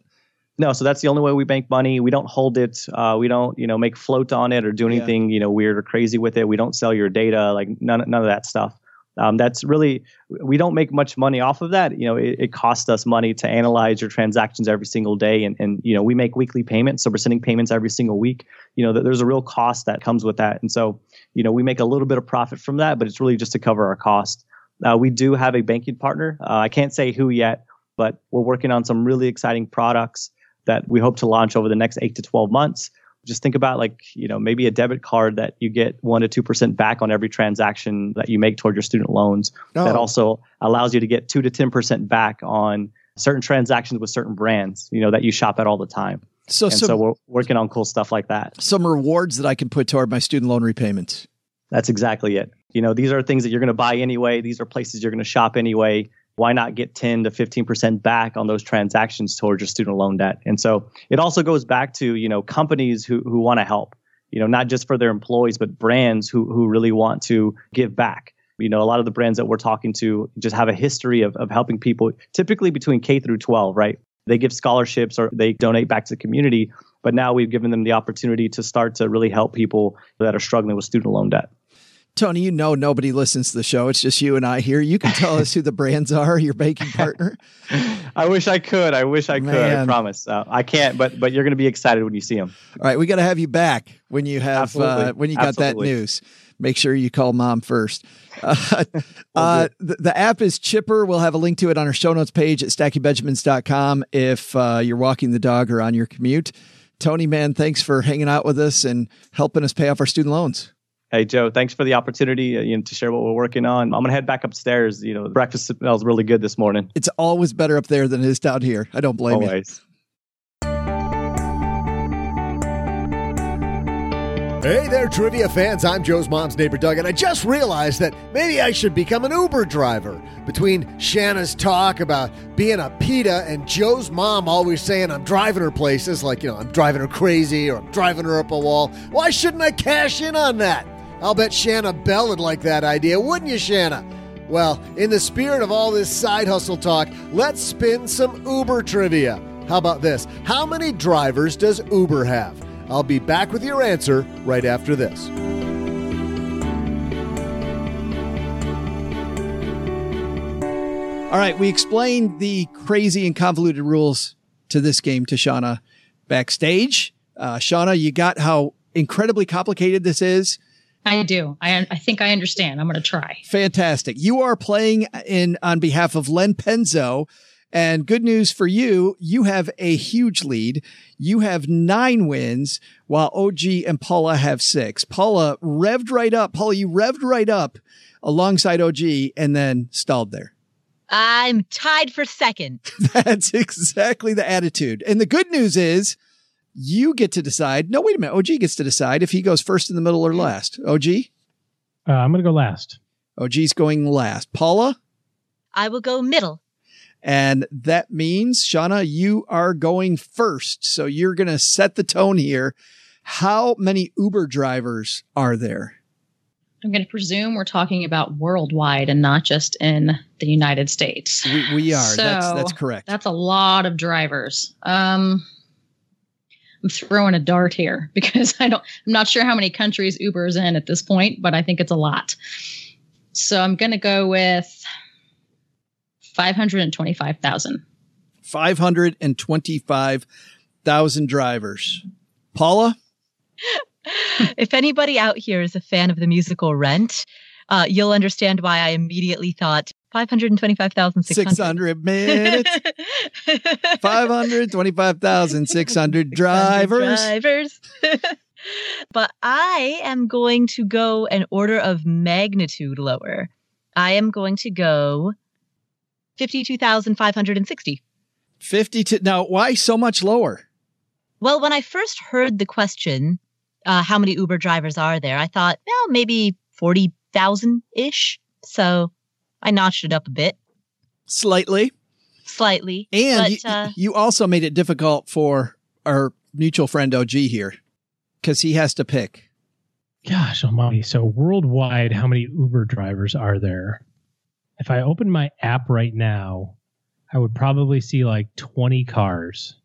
No, so that's the only way we bank money. We don't hold it. Uh, we don't, you know, make float on it or do anything, yeah. you know, weird or crazy with it. We don't sell your data, like none, none of that stuff. Um, that's really we don't make much money off of that. You know, it, it, costs us money to analyze your transactions every single day, and and you know we make weekly payments, so we're sending payments every single week. You know, there's a real cost that comes with that, and so you know we make a little bit of profit from that, but it's really just to cover our cost. Uh, we do have a banking partner. Uh, I can't say who yet, but we're working on some really exciting products that we hope to launch over the next eight to twelve months just think about like you know maybe a debit card that you get one to two percent back on every transaction that you make toward your student loans. Oh. That also allows you to get two to ten percent back on certain transactions with certain brands. You know that you shop at all the time. So, some, so we're working on cool stuff like that. Some rewards that I can put toward my student loan repayments. That's exactly it. You know, these are things that you're going to buy anyway. These are places you're going to shop anyway why not get 10 to 15% back on those transactions towards your student loan debt? And so it also goes back to, you know, companies who, who want to help, you know, not just for their employees, but brands who, who really want to give back. You know, a lot of the brands that we're talking to just have a history of, of helping people, typically between K through 12, right? They give scholarships or they donate back to the community. But now we've given them the opportunity to start to really help people that are struggling with student loan debt. Tony, you know nobody listens to the show. It's just you and I here. You can tell us who the brands are, your banking partner. I wish I could. I wish I could. I promise. Uh, I can't, but but you're going to be excited when you see them. All right, we got to have you back when you have uh, when you got Absolutely. that news. Make sure you call mom first. Uh, uh, the, the, app is Chipper. We'll have a link to it on our show notes page at stackingbenjamins.com if uh, you're walking the dog or on your commute. Tony, man, thanks for hanging out with us and helping us pay off our student loans. Hey Joe, thanks for the opportunity uh, you know, to share what we're working on. I'm gonna head back upstairs. You know, breakfast smells really good this morning. It's always better up there than it is down here. I don't blame always. you. Hey there, trivia fans. I'm Joe's mom's neighbor, Doug, and I just realized that maybe I should become an Uber driver. Between Shanah's talk about being a PITA and Joe's mom always saying I'm driving her places, like, you know, I'm driving her crazy or I'm driving her up a wall, why shouldn't I cash in on that? I'll bet Shanah Bell would like that idea, wouldn't you, Shanah? Well, in the spirit of all this side hustle talk, let's spin some Uber trivia. How about this? How many drivers does Uber have? I'll be back with your answer right after this. All right, we explained the crazy and convoluted rules to this game to Shanah backstage. Uh, Shanah, you got how incredibly complicated this is. I do. I I think I understand. I'm going to try. Fantastic. You are playing in on behalf of Len Penzo. And good news for you, you have a huge lead. You have nine wins, while OG and Paula have six. Paula revved right up. Paula, you revved right up alongside OG and then stalled there. I'm tied for second. That's exactly the attitude. And the good news is you get to decide. No, wait a minute. OG gets to decide if he goes first in the middle or last. OG? Uh, I'm going to go last. OG's going last. Paula? I will go middle. And that means, Shanah, you are going first. So you're going to set the tone here. How many Uber drivers are there? I'm going to presume we're talking about worldwide and not just in the United States. We, we are. So, that's that's correct. That's a lot of drivers. Um, I'm throwing a dart here because I don't. I'm not sure how many countries Uber is in at this point, but I think it's a lot. So I'm going to go with five hundred and twenty-five thousand. Five hundred and twenty-five thousand drivers. Paula. if anybody out here is a fan of the musical Rent, uh, you'll understand why I immediately thought 525,600 600 minutes. 525,600 drivers. drivers. but I am going to go an order of magnitude lower. I am going to go 52,560. 52. Now, why so much lower? Well, when I first heard the question, uh, how many Uber drivers are there? I thought, well, maybe 40,000 ish. So I notched it up a bit. Slightly. Slightly. And but, you, uh, you also made it difficult for our mutual friend OG here because he has to pick. Gosh almighty. So worldwide, how many Uber drivers are there? If I open my app right now, I would probably see like 20 cars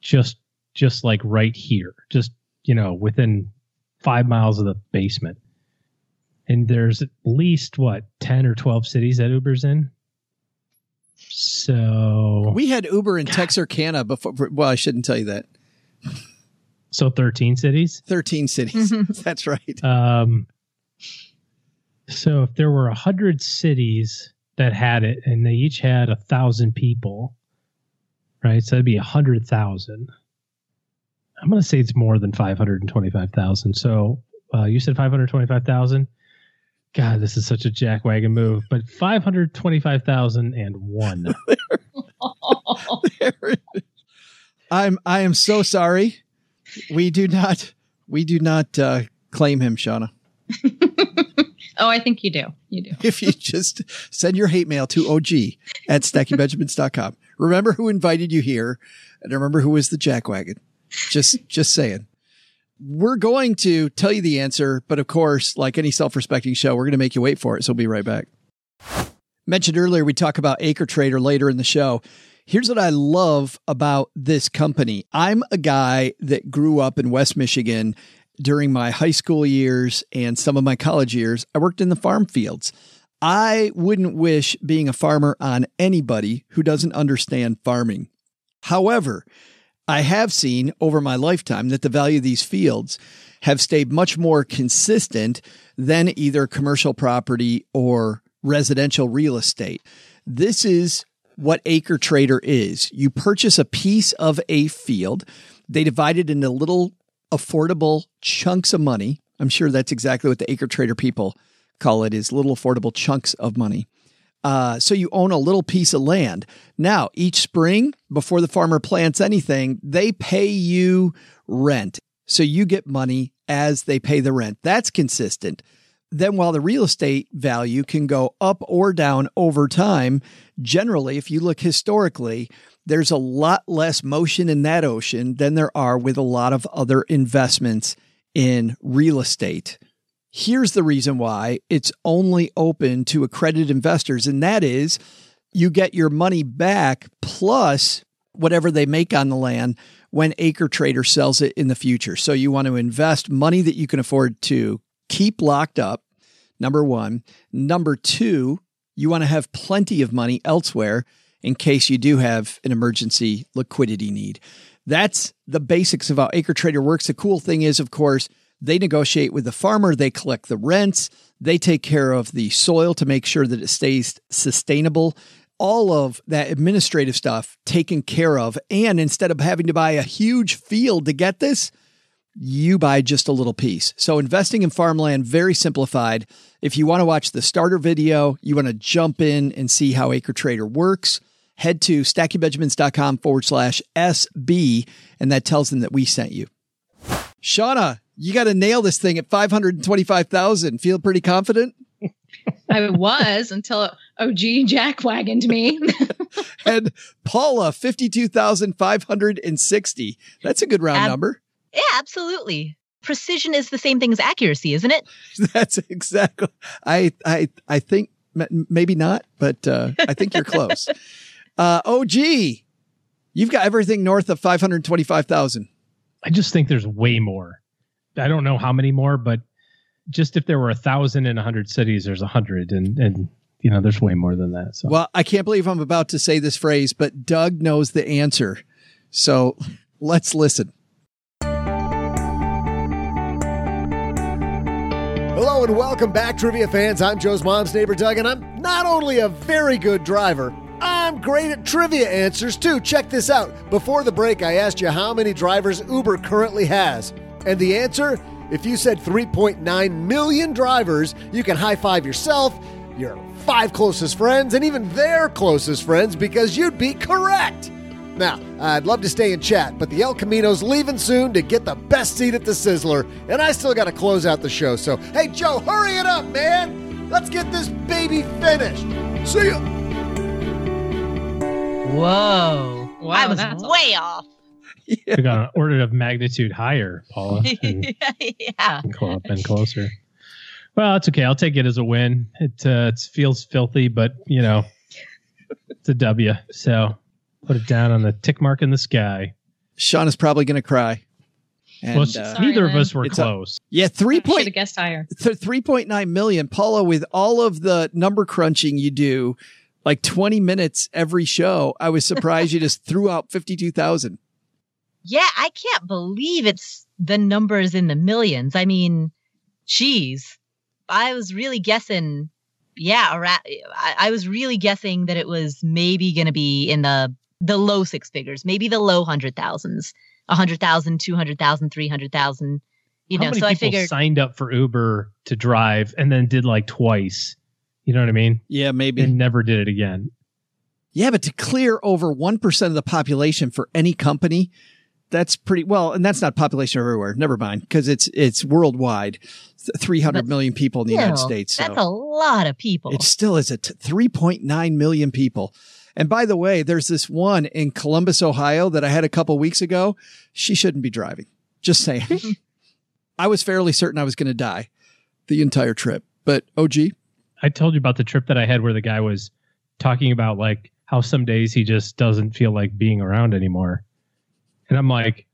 just just like right here. Just, you know, within 5 miles of the basement. And there's at least what, 10 or 12 cities that Uber's in? So We had Uber in Texarkana before. Well, I shouldn't tell you that. so 13 cities? 13 cities. That's right. Um, so if there were a hundred cities that had it, and they each had a thousand people, right? So that'd be a hundred thousand. I'm going to say it's more than five hundred and twenty-five thousand. So uh, you said five hundred twenty-five thousand. God, this is such a jackwagon move, but five hundred twenty-five thousand and one. I'm I am so sorry. We do not we do not uh, claim him, Shanah. Oh, I think you do. You do. If you just send your hate mail to OG at stackingbenjamins.com. Remember who invited you here and remember who was the jackwagon. Just just saying. We're going to tell you the answer, but of course, like any self-respecting show, we're going to make you wait for it. So we'll be right back. Mentioned earlier, we talk about Acre Trader later in the show. Here's what I love about this company. I'm a guy that grew up in West Michigan during my high school years and some of my college years. I worked in the farm fields. I wouldn't wish being a farmer on anybody who doesn't understand farming. However, I have seen over my lifetime that the value of these fields have stayed much more consistent than either commercial property or residential real estate. This is what Acre Trader is. You purchase a piece of a field, they divide it into little affordable chunks of money. I'm sure that's exactly what the Acre Trader people call it is little affordable chunks of money. Uh, so you own a little piece of land. Now, each spring, before the farmer plants anything, they pay you rent. So you get money as they pay the rent. That's consistent. Then, while the real estate value can go up or down over time, generally, if you look historically, there's a lot less motion in that ocean than there are with a lot of other investments in real estate. Here's the reason why it's only open to accredited investors, and that is you get your money back plus whatever they make on the land when Acre Trader sells it in the future. So you want to invest money that you can afford to keep locked up. Number one. Number two, You want to have plenty of money elsewhere in case you do have an emergency liquidity need. That's the basics of how Acre Trader works. The cool thing is, of course, they negotiate with the farmer, they collect the rents, they take care of the soil to make sure that it stays sustainable. All of that administrative stuff taken care of. And instead of having to buy a huge field to get this, you buy just a little piece. So investing in farmland, very simplified. If you want to watch the starter video, you want to jump in and see how Acre Trader works, head to stackingbenjamins.com forward slash SB, and that tells them that we sent you. Shauna, you got to nail this thing at 525,000. Feel pretty confident? I was until OG Jack wagoned me. and Paula, 52,560. That's a good round Ab- number. Yeah, absolutely. Precision is the same thing as accuracy, isn't it? That's exactly. I I I think maybe not, but uh, I think you're close. Uh, OG, you've got everything north of 525,000. I just think there's way more. I don't know how many more, but just if there were a thousand in a hundred cities, there's a hundred, and and you know there's way more than that. So Well, I can't believe I'm about to say this phrase, but Doug knows the answer. So let's listen. Hello and welcome back, trivia fans. I'm Joe's mom's neighbor, Doug, and I'm not only a very good driver, I'm great at trivia answers too. Check this out. Before the break, I asked you how many drivers Uber currently has. And the answer if you said 3.9 million drivers, you can high five yourself, your five closest friends, and even their closest friends because you'd be correct. Now, I'd love to stay and chat, but the El Camino's leaving soon to get the best seat at the Sizzler, and I still got to close out the show. So, hey, Joe, hurry it up, man! Let's get this baby finished. See ya! Whoa. Wow, I was that's a- way off. we got an order of magnitude higher, Paula, and, yeah. and clo- been closer. Well, it's okay. I'll take it as a win. It uh, it feels filthy, but you know, it's a W. So put it down on the tick mark in the sky. Sean is probably going to cry. And, well, uh, Sorry, neither of us were It's a- close. yeah, three point guessed higher. th- 3.9 million. Paula, with all of the number crunching you do, like 20 minutes every show, I was surprised you just threw out 52,000. Yeah, I can't believe it's the numbers in the millions. I mean, geez, I was really guessing. Yeah, around, I, I was really guessing that it was maybe going to be in the the low six figures, maybe the low hundred thousands, a hundred thousand, two hundred thousand, three hundred thousand. You How know, many so I people figured. signed up for Uber to drive and then did like twice? You know what I mean? Yeah, maybe. And never did it again. Yeah, but to clear over 1% of the population for any company, that's pretty well, and that's not population everywhere. Never mind, because it's it's worldwide. Th- 300 But million people in the United States. So That's a lot of people. it still is a t- 3.9 million people. And by the way, there's this one in Columbus, Ohio that I had a couple weeks ago. She shouldn't be driving. Just saying. I was fairly certain I was going to die the entire trip. But OG, I told you about the trip that I had where the guy was talking about like how some days he just doesn't feel like being around anymore. And I'm like,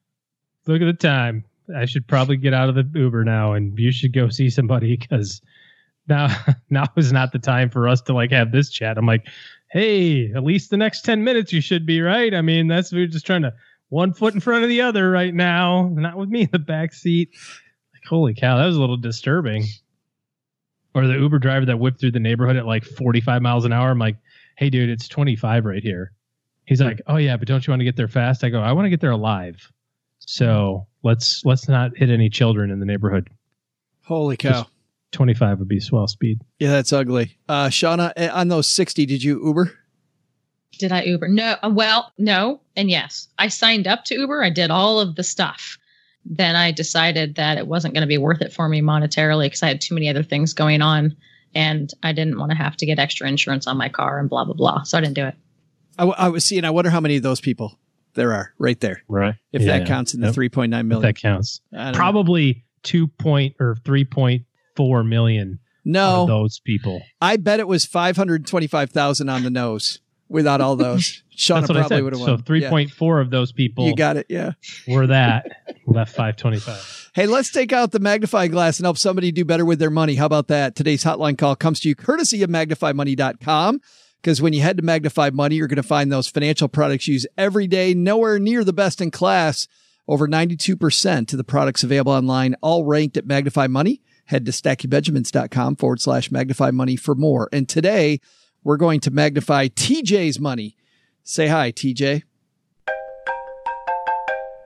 look at the time. I should probably get out of the Uber now and you should go see somebody because now now is not the time for us to like have this chat. I'm like, hey, at least the next 10 minutes you should be right. I mean, that's we're just trying to one foot in front of the other right now, not with me in the back seat. Like, holy cow, that was a little disturbing or the Uber driver that whipped through the neighborhood at like 45 miles an hour. I'm like, hey, dude, it's 25 right here. He's like, oh yeah, but don't you want to get there fast? I go, I want to get there alive. So let's let's not hit any children in the neighborhood. holy cow. Just- 25 would be swell speed. Yeah, that's ugly. Uh, Shanah, eh, on those 60, did you Uber? Did I Uber? No. uh, Well, no, and yes. I signed up to Uber. I did all of the stuff. Then I decided that it wasn't going to be worth it for me monetarily because I had too many other things going on, and I didn't want to have to get extra insurance on my car and blah blah blah. So I didn't do it. I, I was seeing, I wonder how many of those people there are right there. Right. If that counts in the 3.9 If that counts. Don't know. Probably 2 point or 3.4 million No, of those people. I bet it was 525,000 on the nose. without all those. Shanah That's what I probably would have So 3.4 Yeah. of those people You got it. Yeah. were that left five twenty five. Hey, let's take out the magnifying glass and help somebody do better with their money. How about that? Today's hotline call comes to you courtesy of magnifymoney.com. Because when you head to Magnify Money, you're going to find those financial products used every day, nowhere near the best in class. Over 92% of the products available online, all ranked at Magnify Money. Head to stackingbenjamins.com forward slash magnify money for more. And today we're going to magnify TJ's money. Say hi, TJ.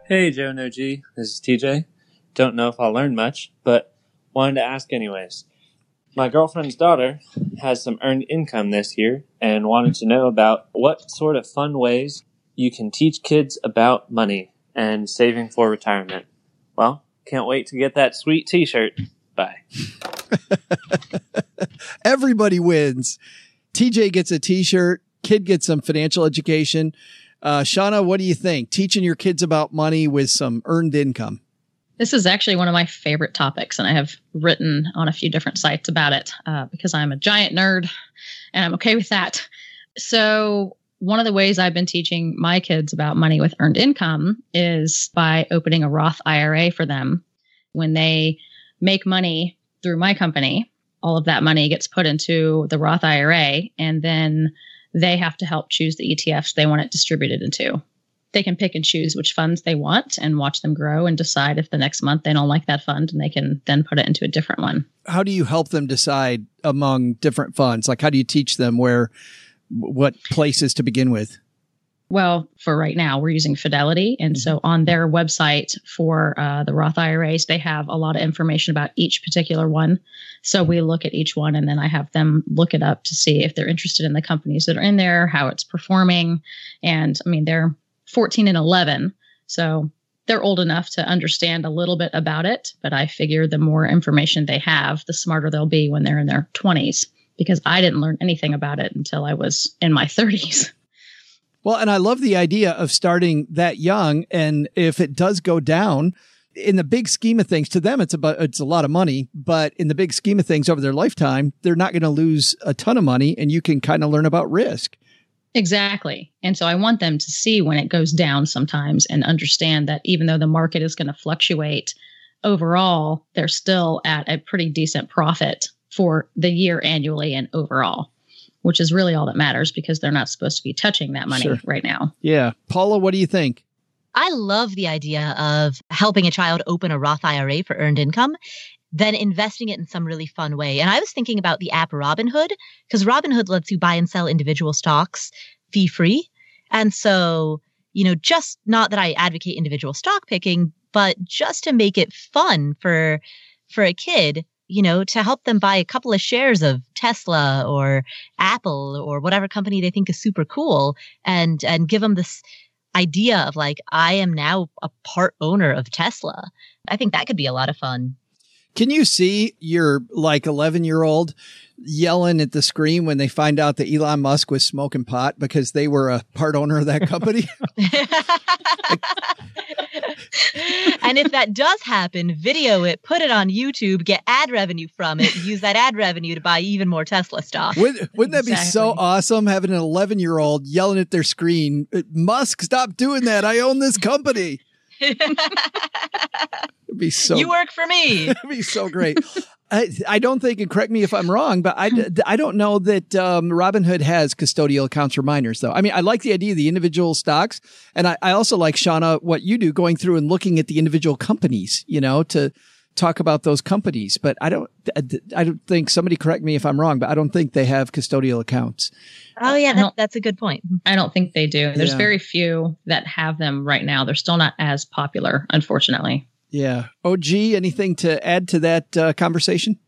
Hey, Joe No G. This is TJ. Don't know if I'll learn much, but wanted to ask anyways. My girlfriend's daughter has some earned income this year and wanted to know about what sort of fun ways you can teach kids about money and saving for retirement. Well, can't wait to get that sweet t shirt. Bye. Everybody wins. TJ gets a t-shirt. Kid gets some financial education. Uh, Shanah, what do you think? Teaching your kids about money with some earned income. This is actually one of my favorite topics, and I have written on a few different sites about it uh, because I'm a giant nerd and I'm okay with that. So, one of the ways I've been teaching my kids about money with earned income is by opening a Roth IRA for them. When they make money through my company, all of that money gets put into the Roth IRA, and then they have to help choose the ETFs they want it distributed into they can pick and choose which funds they want and watch them grow and decide if the next month they don't like that fund and they can then put it into a different one. How do you help them decide among different funds? Like, how do you teach them where, what places to begin with? Well, for right now, we're using Fidelity. And so on their website for uh, the Roth IRAs, they have a lot of information about each particular one. So we look at each one and then I have them look it up to see if they're interested in the companies that are in there, how it's performing. And I mean, they're 14 and 11. So they're old enough to understand a little bit about it. But I figure the more information they have, the smarter they'll be when they're in their 20s because I didn't learn anything about it until I was in my 30s. Well, and I love the idea of starting that young. And if it does go down, in the big scheme of things, to them it's about it's a lot of money, but in the big scheme of things over their lifetime, they're not going to lose a ton of money, and you can kind of learn about risk. Exactly. And so I want them to see when it goes down sometimes and understand that even though the market is going to fluctuate, overall, they're still at a pretty decent profit for the year annually and overall, which is really all that matters because they're not supposed to be touching that money Sure. right now. Yeah, Paula, what do you think? I love the idea of helping a child open a Roth IRA for earned income, then investing it in some really fun way. And I was thinking about the app Robinhood because Robinhood lets you buy and sell individual stocks fee free. And so, you know, just not that I advocate individual stock picking, but just to make it fun for for a kid, you know, to help them buy a couple of shares of Tesla or Apple or whatever company they think is super cool and and give them this idea of like I am now a part owner of Tesla. I think that could be a lot of fun. Can you see your like 11 year old yelling at the screen when they find out that Elon Musk was smoking pot because they were a part owner of that company? and if that does happen, video it, put it on YouTube, get ad revenue from it, use that ad revenue to buy even more Tesla stock. Wouldn't, wouldn't that be so awesome having an 11 year old yelling at their screen, Musk, stop doing that. I own this company. It'd be so you work for me. it'd be so great. I, I don't think, and correct me if I'm wrong, but I, I don't know that um, Robinhood has custodial accounts for minors, though. I mean, I like the idea of the individual stocks. And I, I also like, Shanah, what you do going through and looking at the individual companies, you know, to talk about those companies. But I don't, I don't think, somebody correct me if I'm wrong, but I don't think they have custodial accounts. Oh yeah, that, that's a good point. I don't think they do. There's Yeah. very few that have them right now. They're still not as popular, unfortunately. Yeah. OG, anything to add to that uh, conversation?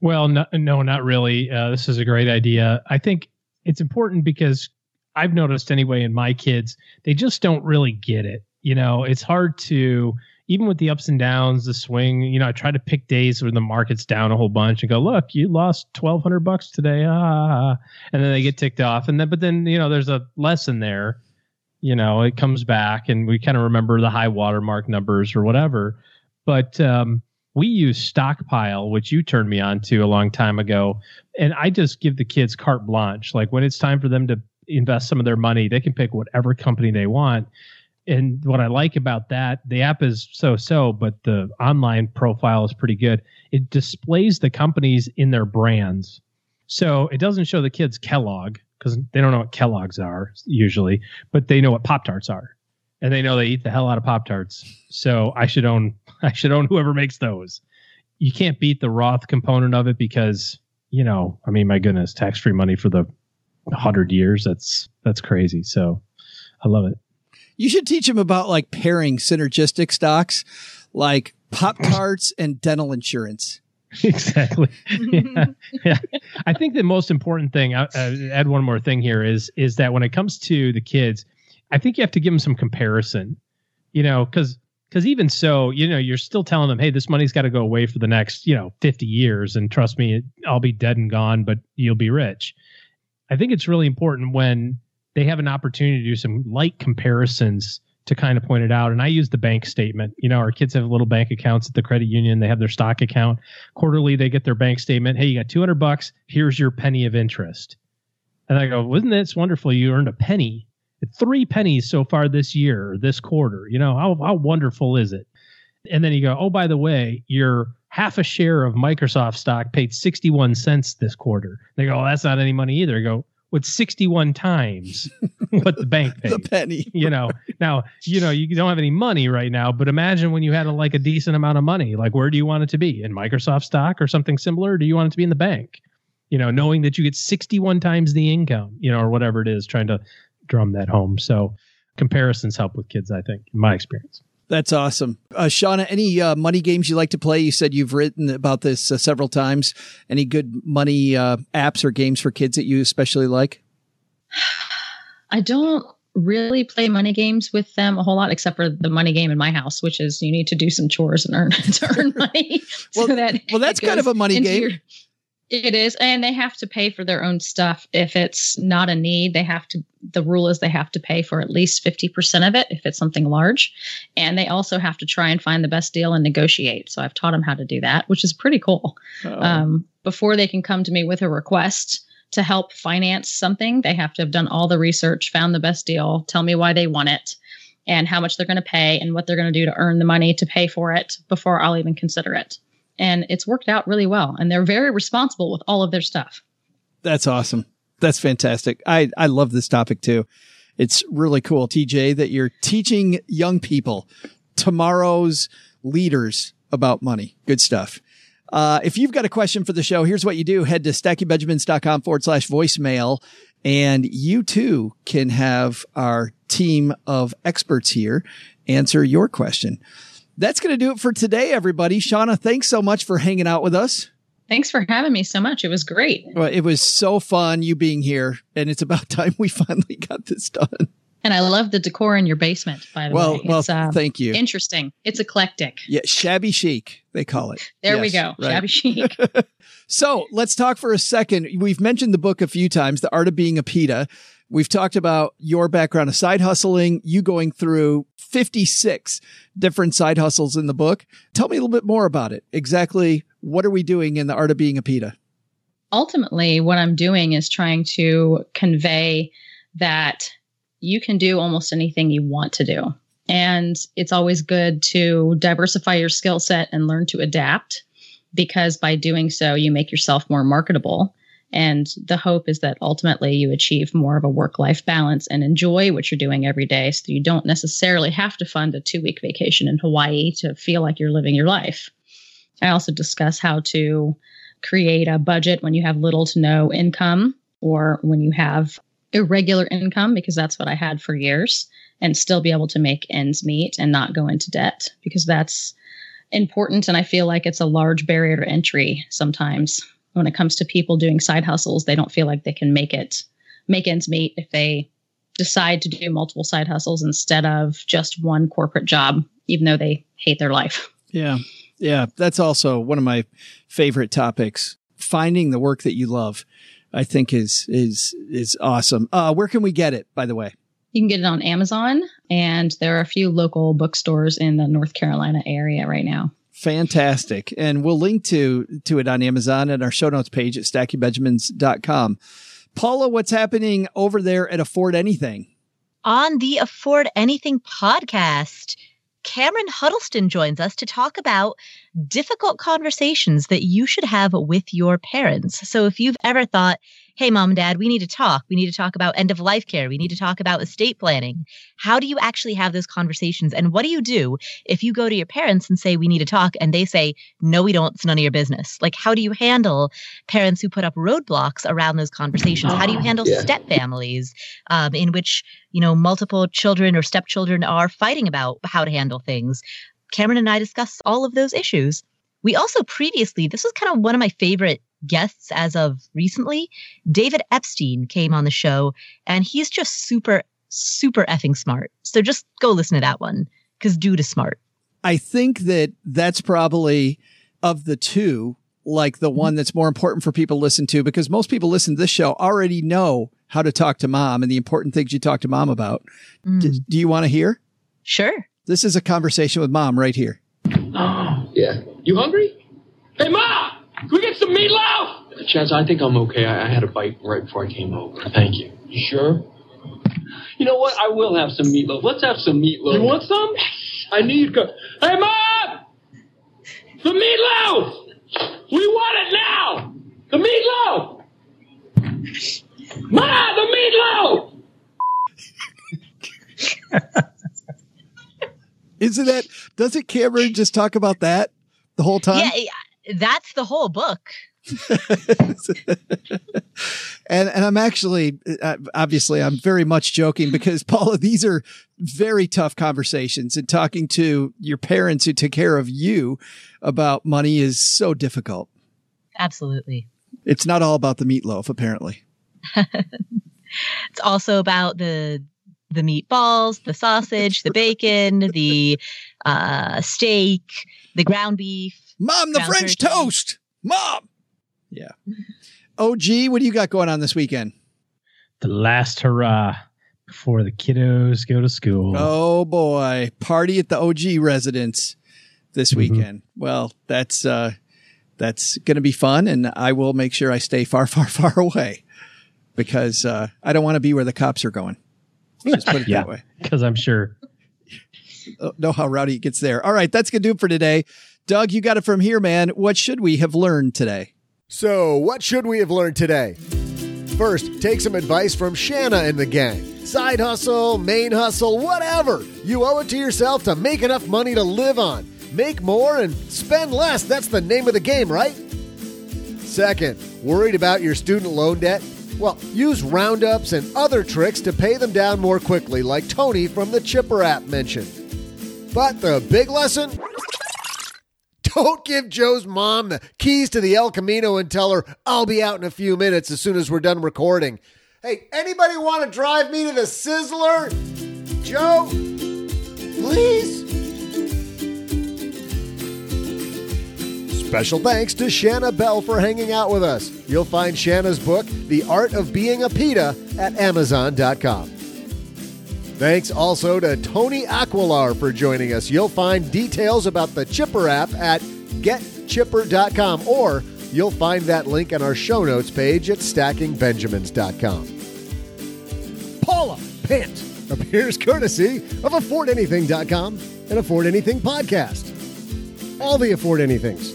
Well, no, no not really. Uh, this is a great idea. I think it's important because I've noticed anyway in my kids, they just don't really get it. You know, it's hard to, even with the ups and downs, the swing, you know, I try to pick days where the market's down a whole bunch and go, look, you lost 1200 bucks today. Ah, and then they get ticked off. And then, but then, you know, there's a lesson there, you know, it comes back and we kind of remember the high watermark numbers or whatever. But, um, we use stockpile which you turned me on to a long time ago and i just give the kids carte blanche like when it's time for them to invest some of their money. They can pick whatever company they want. And what I like about that, the app is so so, but the online profile is pretty good. It displays the companies in their brands. So it doesn't show the kids Kellogg because they don't know what Kellogg's are usually, but they know what Pop Tarts are. And they know they eat the hell out of Pop Tarts. So I should own I should own whoever makes those. You can't beat the Roth component of it because, you know, I mean, my goodness, tax free money for the hundred years. That's that's crazy. So I love it. You should teach them about like pairing synergistic stocks like Pop Tarts and dental insurance. exactly. yeah. yeah. I think the most important thing, I, add one more thing here is, is that when it comes to the kids, I think you have to give them some comparison, you know, cause, cause even so, you know, you're still telling them, Hey, this money's got to go away for the next, you know, 50 years. And trust me, I'll be dead and gone, but you'll be rich. I think it's really important when they have an opportunity to do some light comparisons to kind of point it out. And I use the bank statement. You know, our kids have little bank accounts at the credit union. They have their stock account. Quarterly, they get their bank statement. Hey, you got 200 bucks. Here's your penny of interest. And I go, wasn't this wonderful? You earned a penny, three pennies so far this year, this quarter. You know, how, how wonderful is it? And then you go, oh, by the way, your half a share of Microsoft stock paid 61 cents this quarter. They go, that's not any money either. I go, with 61 times what the bank paid. the penny. You know, now, you know, you don't have any money right now, but imagine when you had a, like a decent amount of money, like where do you want it to be? In Microsoft stock or something similar? Or do you want it to be in the bank? You know, knowing that you get 61 times the income, you know, or whatever it is, trying to drum that home. So comparisons help with kids, I think, in my experience. That's awesome. Uh, Shanah, any uh, money games you like to play? You said you've written about this uh, several times. Any good money uh, apps or games for kids that you especially like? I don't really play money games with them a whole lot, except for the money game in my house, which is you need to do some chores and earn to earn money. well, so that well, that's kind of a money game. Your, it is, and they have to pay for their own stuff. If it's not a need, they have to. The rule is they have to pay for at least fifty percent of it if it's something large, and they also have to try and find the best deal and negotiate. So I've taught them how to do that, which is pretty cool. Oh. Um, before they can come to me with a request to help finance something, they have to have done all the research, found the best deal, tell me why they want it, and how much they're going to pay, and what they're going to do to earn the money to pay for it before I'll even consider it and it's worked out really well. And they're very responsible with all of their stuff. That's awesome. That's fantastic. I, I love this topic too. It's really cool, TJ, that you're teaching young people, tomorrow's leaders about money. Good stuff. Uh, if you've got a question for the show, here's what you do. Head to stackingbenjamins.com forward slash voicemail and you too can have our team of experts here answer your question. That's going to do it for today, everybody. Shanah, thanks so much for hanging out with us. Thanks for having me so much. It was great. Well, it was so fun you being here, and it's about time we finally got this done. And I love the decor in your basement, by the well, way. Well, um, thank you. Interesting. It's eclectic. Yeah, shabby chic, they call it. There yes, we go. Right. Shabby chic. so let's talk for a second. We've mentioned the book a few times, The Art of Being a PITA. We've talked about your background of side hustling, you going through 56 different side hustles in the book. Tell me a little bit more about it. Exactly what are we doing in the art of being a PITA? Ultimately, what I'm doing is trying to convey that you can do almost anything you want to do. And it's always good to diversify your skill set and learn to adapt because by doing so, you make yourself more marketable and the hope is that ultimately you achieve more of a work life balance and enjoy what you're doing every day so you don't necessarily have to fund a two week vacation in Hawaii to feel like you're living your life. I also discuss how to create a budget when you have little to no income or when you have irregular income, because that's what I had for years, and still be able to make ends meet and not go into debt because that's important. And I feel like it's a large barrier to entry sometimes when it comes to people doing side hustles, they don't feel like they can make it, make ends meet if they decide to do multiple side hustles instead of just one corporate job, even though they hate their life. Yeah. Yeah. That's also one of my favorite topics. Finding the work that you love, I think is, is, is awesome. Uh, where can we get it, by the way? You can get it on Amazon, and there are a few local bookstores in the North Carolina area right now. Fantastic. And we'll link to, to it on Amazon and our show notes page at stackingbenjamins.com. Paula, what's happening over there at Afford Anything? On the Afford Anything podcast, Cameron Huddleston joins us to talk about difficult conversations that you should have with your parents. So if you've ever thought, hey, mom and dad, we need to talk. We need to talk about end of life care. We need to talk about estate planning. How do you actually have those conversations? And what do you do if you go to your parents and say, we need to talk, and they say, no, we don't. It's none of your business. Like, how do you handle parents who put up roadblocks around those conversations? How do you handle Yeah. step families um, in which, you know, multiple children or stepchildren are fighting about how to handle things? Cameron and I discussed all of those issues. We also previously, this was kind of one of my favorite guests as of recently. David Epstein came on the show, and he's just super, super effing smart. So just go listen to that one because dude is smart. I think that that's probably of the two, like the one mm-hmm. that's more important for people to listen to because most people listen to this show already know how to talk to mom and the important things you talk to mom about. Mm. D- do you want to hear? Sure. This is a conversation with mom right here. Oh, Yeah. You hungry? Hey, Ma! Can we get some meatloaf? Chaz, I think I'm okay. I, I had a bite right before I came over. Thank you. You sure? You know what? I will have some meatloaf. Let's have some meatloaf. You want some? I need go. Hey, Mom! The meatloaf! We want it now! The meatloaf! Ma, the meatloaf! Isn't that, doesn't Cameron just talk about that the whole time? Yeah, yeah, that's the whole book. and and I'm actually uh, obviously I'm very much joking because Paula, these are very tough conversations, and talking to your parents who took care of you about money is so difficult. Absolutely. It's not all about the meatloaf, apparently. It's also about the the meatballs, the sausage, the bacon, the uh, steak, the ground beef. Mom, the ground French turkey. toast. Mom. Yeah. OG, what do you got going on this weekend? The last hurrah before the kiddos go to school. Oh boy, party at the OG residence this weekend. Well, that's uh that's going to be fun and I will make sure I stay far far far away because uh I don't want to be where the cops are going. Just put it yeah, that way. because I'm sure. Oh, know how rowdy it gets there. All right, that's going to do it for today. Doug, you got it from here, man. What should we have learned today? So, what should we have learned today? First, take some advice from Shanah and the gang. Side hustle, main hustle, whatever. You owe it to yourself to make enough money to live on. Make more and spend less. That's the name of the game, right? Second, worried about your student loan debt? Well, use roundups and other tricks to pay them down more quickly, like Tony from the Chipper app mentioned. But the big lesson? Don't give Joe's mom the keys to the El Camino and tell her I'll be out in a few minutes as soon as we're done recording. Hey, anybody want to drive me to the Sizzler? Joe, please? Special thanks to Shanah Bell for hanging out with us. You'll find Shanah's book, The Art of Being a Pita, at Amazon.com. Thanks also to Tony Aquilar for joining us. You'll find details about the Chipper app at getchipper.com or you'll find that link on our show notes page at stackingbenjamins.com. Paula Pant appears courtesy of AffordAnything.com and Afford Anything Podcast. All the Afford Anythings.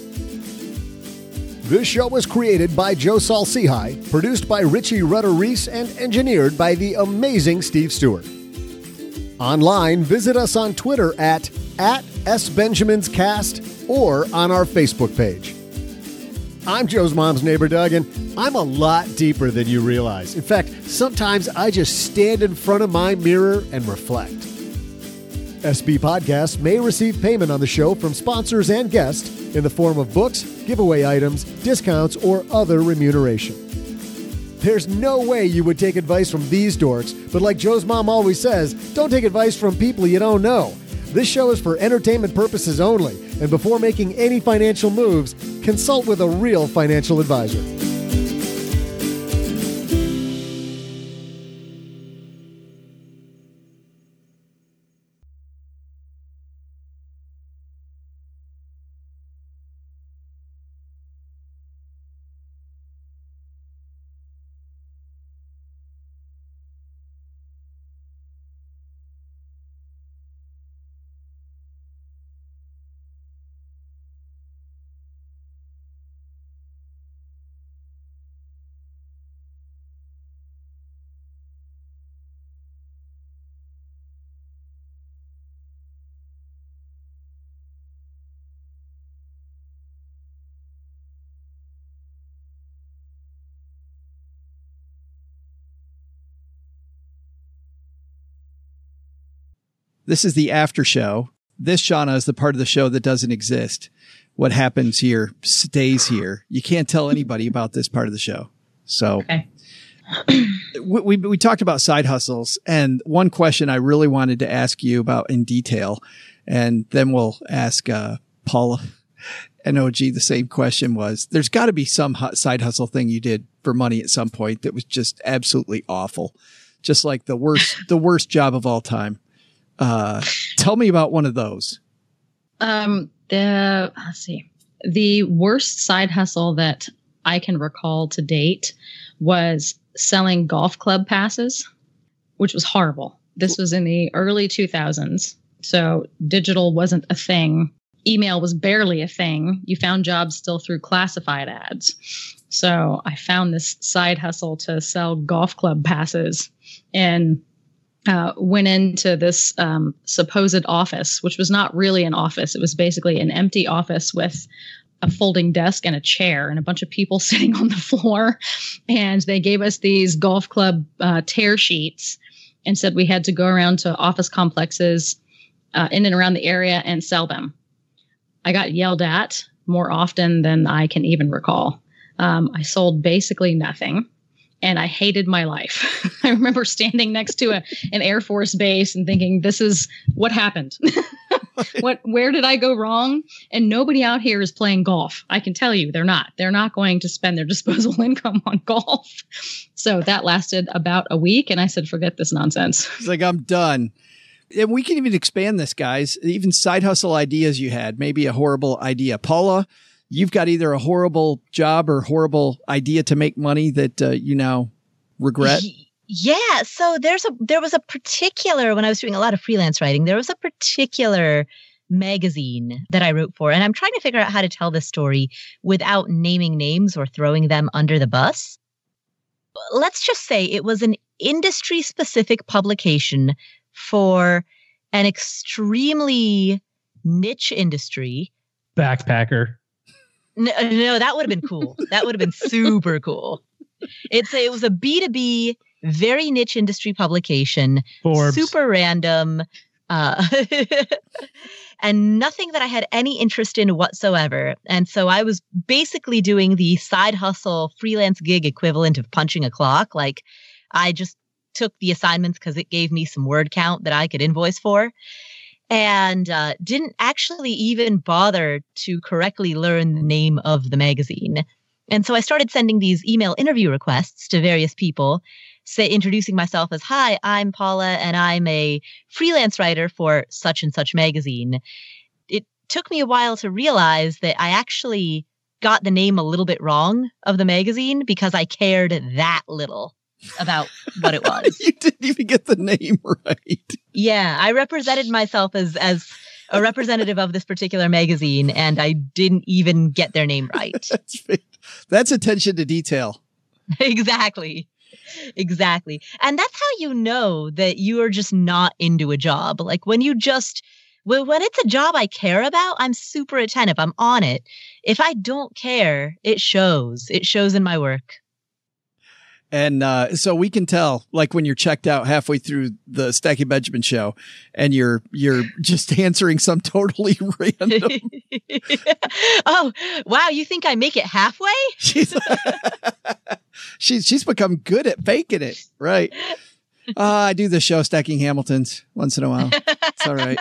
This show was created by Joe Saul-Sehy, produced by Richie Rudder Reese, and engineered by the amazing Steve Stewart. Online, visit us on Twitter at, at SBenjaminsCast or on our Facebook page. I'm Joe's mom's neighbor, Doug, and I'm a lot deeper than you realize. In fact, sometimes I just stand in front of my mirror and reflect. SB Podcasts may receive payment on the show from sponsors and guests in the form of books, giveaway items, discounts, or other remuneration. There's no way you would take advice from these dorks, but like Joe's mom always says, don't take advice from people you don't know. This show is for entertainment purposes only, and before making any financial moves, consult with a real financial advisor. This is the after show. This Shanah is the part of the show that doesn't exist. What happens here stays here. You can't tell anybody about this part of the show. So Okay. we, we, we talked about side hustles and one question I really wanted to ask you about in detail, and then we'll ask, uh, Paula and OG the same question was there's got to be some side hustle thing you did for money at some point that was just absolutely awful. Just like the worst, the worst job of all time. Uh, tell me about one of those. Um, the let's see, the worst side hustle that I can recall to date was selling golf club passes, which was horrible. This was in the early 2000s, so digital wasn't a thing. Email was barely a thing. You found jobs still through classified ads. So I found this side hustle to sell golf club passes and uh, went into this um, supposed office, which was not really an office. It was basically an empty office with a folding desk and a chair and a bunch of people sitting on the floor. And they gave us these golf club uh, tear sheets and said we had to go around to office complexes uh, in and around the area and sell them. I got yelled at more often than I can even recall. Um, I sold basically nothing and I hated my life. I remember standing next to a, an Air Force base and thinking, this is what happened. what where did I go wrong? And nobody out here is playing golf. I can tell you they're not. They're not going to spend their disposable income on golf. So that lasted about a week and I said, forget this nonsense. It's like, I'm done. And we can even expand this, guys. Even side hustle ideas you had, maybe a horrible idea. Paula, you've got either a horrible job or horrible idea to make money that uh, you now regret. Yeah, so there's a there was a particular when I was doing a lot of freelance writing, there was a particular magazine that I wrote for and I'm trying to figure out how to tell this story without naming names or throwing them under the bus. Let's just say it was an industry specific publication for an extremely niche industry. Backpacker. No, no that would have been cool. that would have been super cool. It's a, it was a B2B very niche industry publication, Forbes. super random, uh, and nothing that I had any interest in whatsoever. And so I was basically doing the side hustle freelance gig equivalent of punching a clock. Like I just took the assignments because it gave me some word count that I could invoice for. And uh, didn't actually even bother to correctly learn the name of the magazine. And so I started sending these email interview requests to various people say introducing myself as hi i'm paula and i'm a freelance writer for such and such magazine. It took me a while to realize that i actually got the name a little bit wrong of the magazine because i cared that little about what it was. You didn't even get the name right yeah i represented myself as as a representative of this particular magazine and i didn't even get their name right that's, that's attention to detail exactly exactly. And that's how you know that you are just not into a job. Like when you just, when, when it's a job I care about, I'm super attentive. I'm on it. If I don't care, it shows. It shows in my work. And uh, so we can tell, like when you're checked out halfway through the Stacking Benjamin show, and you're you're just answering some totally random. oh wow! You think I make it halfway? She's she's she's become good at faking it, right? Uh, I do the show Stacking Hamiltons once in a while. It's all right.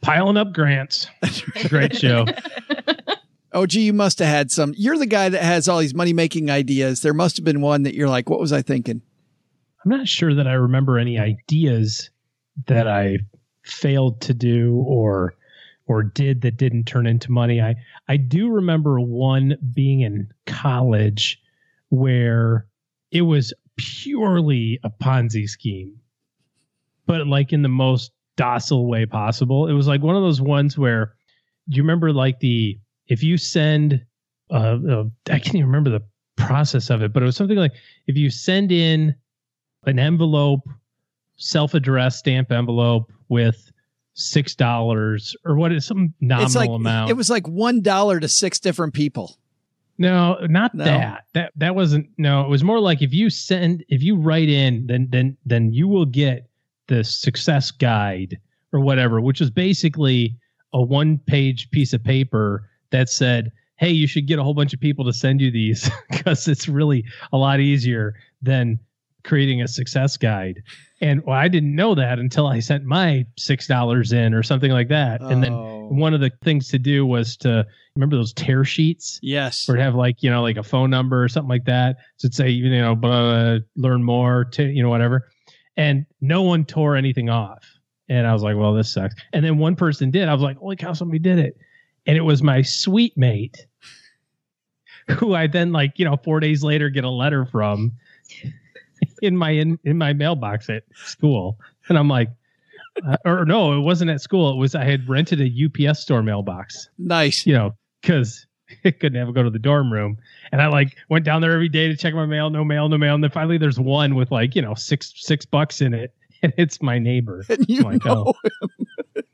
Piling up grants. It's a great show. Oh, gee, you must have had some. You're the guy that has all these money making ideas. There must have been one that you're like, what was I thinking? I'm not sure that I remember any ideas that I failed to do or or did that didn't turn into money. I I do remember one being in college where it was purely a Ponzi scheme, but like in the most docile way possible. It was like one of those ones where do you remember like the if you send uh, uh I can't even remember the process of it, but it was something like if you send in an envelope, self-addressed stamp envelope with six dollars or what is some nominal it's like, amount. It was like one dollar to six different people. No, not No. that. That that wasn't no, it was more like if you send if you write in, then then then you will get the success guide or whatever, which was basically a one page piece of paper that said, Hey, you should get a whole bunch of people to send you these because it's really a lot easier than creating a success guide. And well, I didn't know that until I sent my six dollars in or something like that. And then Oh. one of the things to do was to remember those tear sheets Yes. Or have like you know like a phone number or something like that. So it'd say you know blah, learn more to you know whatever, and no one tore anything off. And I was like, well, this sucks. And then one person did. I was like, holy cow, somebody did it, and it was my suite mate, who I then like you know four days later get a letter from in my in, in my mailbox at school, and I'm like. Uh, or no, it wasn't at school. It was I had rented a UPS store mailbox Nice. you know, because it couldn't have to go to the dorm room. And I like went down there every day to check my mail, no mail, no mail. And then finally there's one with like, you know, six six bucks in it. And it's my neighbor. And you I'm like, know oh.